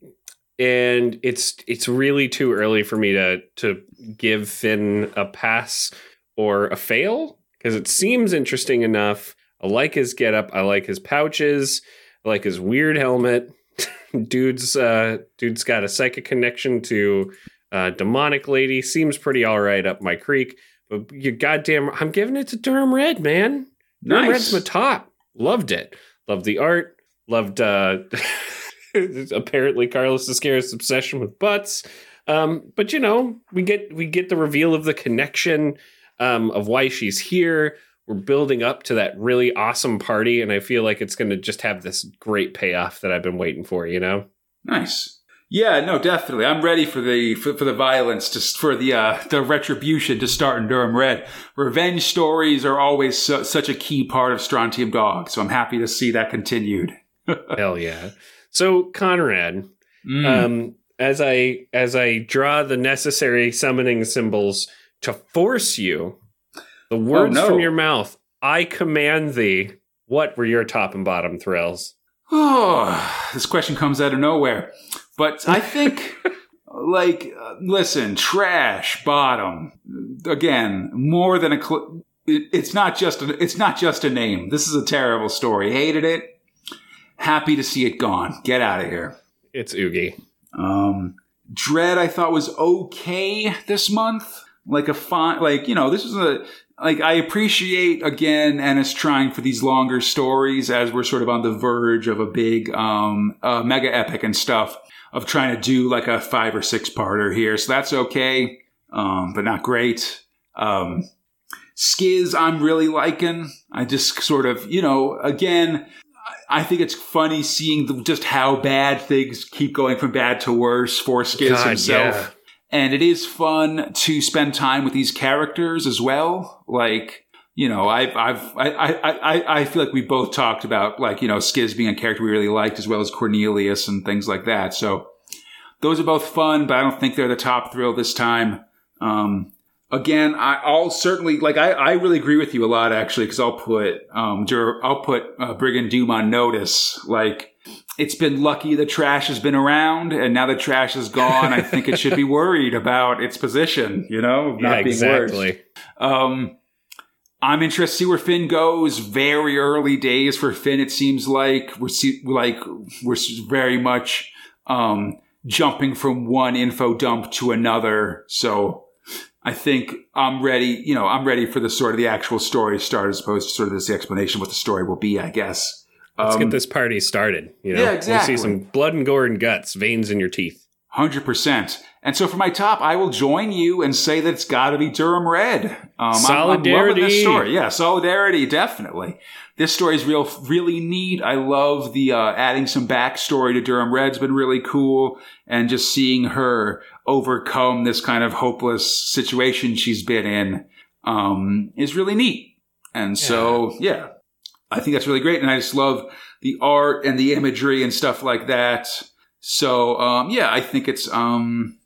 and it's it's really too early for me to to give Finn a pass or a fail because it seems interesting enough. I like his getup. I like his pouches. I like his weird helmet. dude's uh, dude's got a psychic connection to uh, demonic lady. Seems pretty all right up my creek. But you goddamn, I'm giving it to Durham Red, man. Durham Red's my top. Loved it. Loved the art. Loved uh, apparently Carlos Ezquerra's obsession with butts. Um, but you know, we get we get the reveal of the connection um, of why she's here. We're building up to that really awesome party, and I feel like it's going to just have this great payoff that I've been waiting for. You know, nice. Yeah, no, definitely. I'm ready for the for, for the violence, just for the uh, the retribution to start in Durham Red. Revenge stories are always su- such a key part of Strontium Dog, so I'm happy to see that continued. Hell yeah! So Conrad, mm. um, as I as I draw the necessary summoning symbols to force you, the words oh, no. from your mouth, I command thee. What were your top and bottom thrills? Oh, this question comes out of nowhere. But I think, like, uh, listen, trash, bottom. Again, more than a. Cl- it, it's not just a, it's not just a name. This is a terrible story. Hated it. Happy to see it gone. Get out of here. It's Oogie. Um, Dredd, I thought was okay this month. Like a fine, like you know, this is a like I appreciate again Ennis trying for these longer stories as we're sort of on the verge of a big um uh, mega epic and stuff of trying to do like a five or six parter here. So that's okay. Um, but not great. Um, Skizz, I'm really liking. I just sort of, you know, again, I think it's funny seeing the, just how bad things keep going from bad to worse for Skizz God, himself. Yeah. And it is fun to spend time with these characters as well. Like, you know, I've, I've, I, I, I, I feel like we both talked about like, you know, Skizz being a character we really liked as well as Cornelius and things like that. So those are both fun, but I don't think they're the top thrill this time. Um, again, I, will certainly like. I, I really agree with you a lot actually, because I'll put um, Dur- I'll put uh, Brigand Doom on notice. Like, it's been lucky the trash has been around, and now the trash is gone. I think it should be worried about its position. You know, not yeah, being exactly. Um, I'm interested to see where Finn goes. Very early days for Finn. It seems like we're see, like we're very much um, jumping from one info dump to another. So I think I'm ready, you know, I'm ready for the sort of the actual story start as opposed to sort of this explanation what the story will be, I guess. Let's um, get this party started. You know, yeah, exactly. See some blood and gore and guts, veins in your teeth. Hundred percent. And so for my top, I will join you and say that it's got to be Durham Red. Um, solidarity. I'm, I'm this story. Yeah, solidarity, definitely. This story is real, really neat. I love the uh, adding some backstory to Durham Red's been really cool, and just seeing her overcome this kind of hopeless situation she's been in um, is really neat. And so, yeah. yeah, I think that's really great. And I just love the art and the imagery and stuff like that. So, um, yeah, I think it's, um,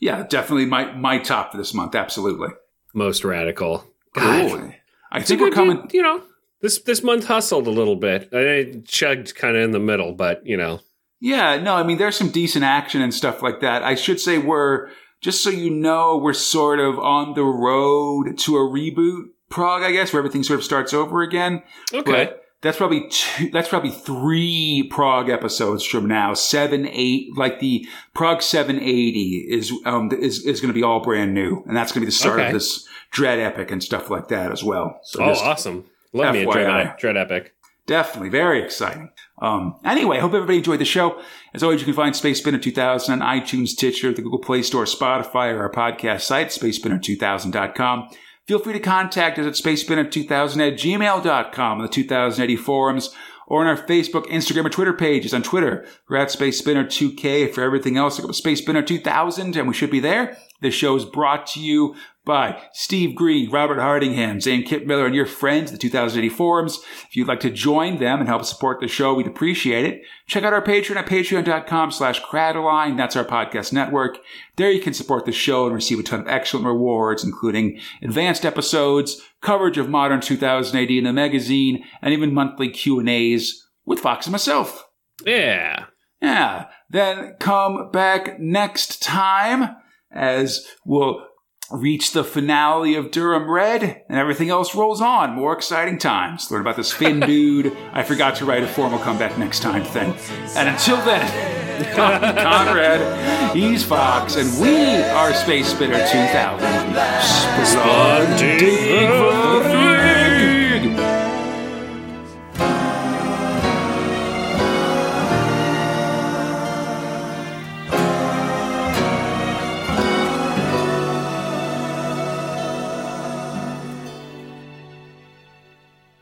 yeah, definitely my, my top for this month. Absolutely. Most radical. God. Cool. I think we're coming. You know, this this month hustled a little bit. I chugged kind of in the middle, but you know, yeah, no, I mean, there's some decent action and stuff like that. I should say we're, just so you know, we're sort of on the road to a reboot prog, I guess, where everything sort of starts over again. Okay. But that's probably two, that's probably three prog episodes from now. Seven, eight, like the prog 780 is, um, is, is going to be all brand new. And that's going to be the start okay. of this Dredd epic and stuff like that as well. So oh, awesome. Love FYI. me a Dredd, Dredd epic. Definitely. Very exciting. Um, anyway, I hope everybody enjoyed the show. As always, you can find Space Spinner 2000 on iTunes, Stitcher, the Google Play Store, Spotify, or our podcast site, spacespinner2000.com. Feel free to contact us at spacespinner2000 at gmail.com on the 2000 AD forums or on our Facebook, Instagram, or Twitter pages. On Twitter, we're at Space Spinner 2K. For everything else, look up Space Spinner 2000 and we should be there. This show is brought to you by Steve Green, Robert Hardingham, Zane Kip Miller, and your friends, the 2000 AD forums. If you'd like to join them and help support the show, we'd appreciate it. Check out our Patreon at patreon.com slash Cradaline. That's our podcast network. There you can support the show and receive a ton of excellent rewards, including advanced episodes, coverage of Modern 2000 AD in the magazine, and even monthly Q&As with Fox and myself. Yeah. Yeah. Then come back next time as we'll reach the finale of Durham Red and everything else rolls on. More exciting times. Learn about this Finn dude. I forgot to write a formal comeback next time thing. And until then... Conrad, he's Fox, and we are Space Spinner 2000.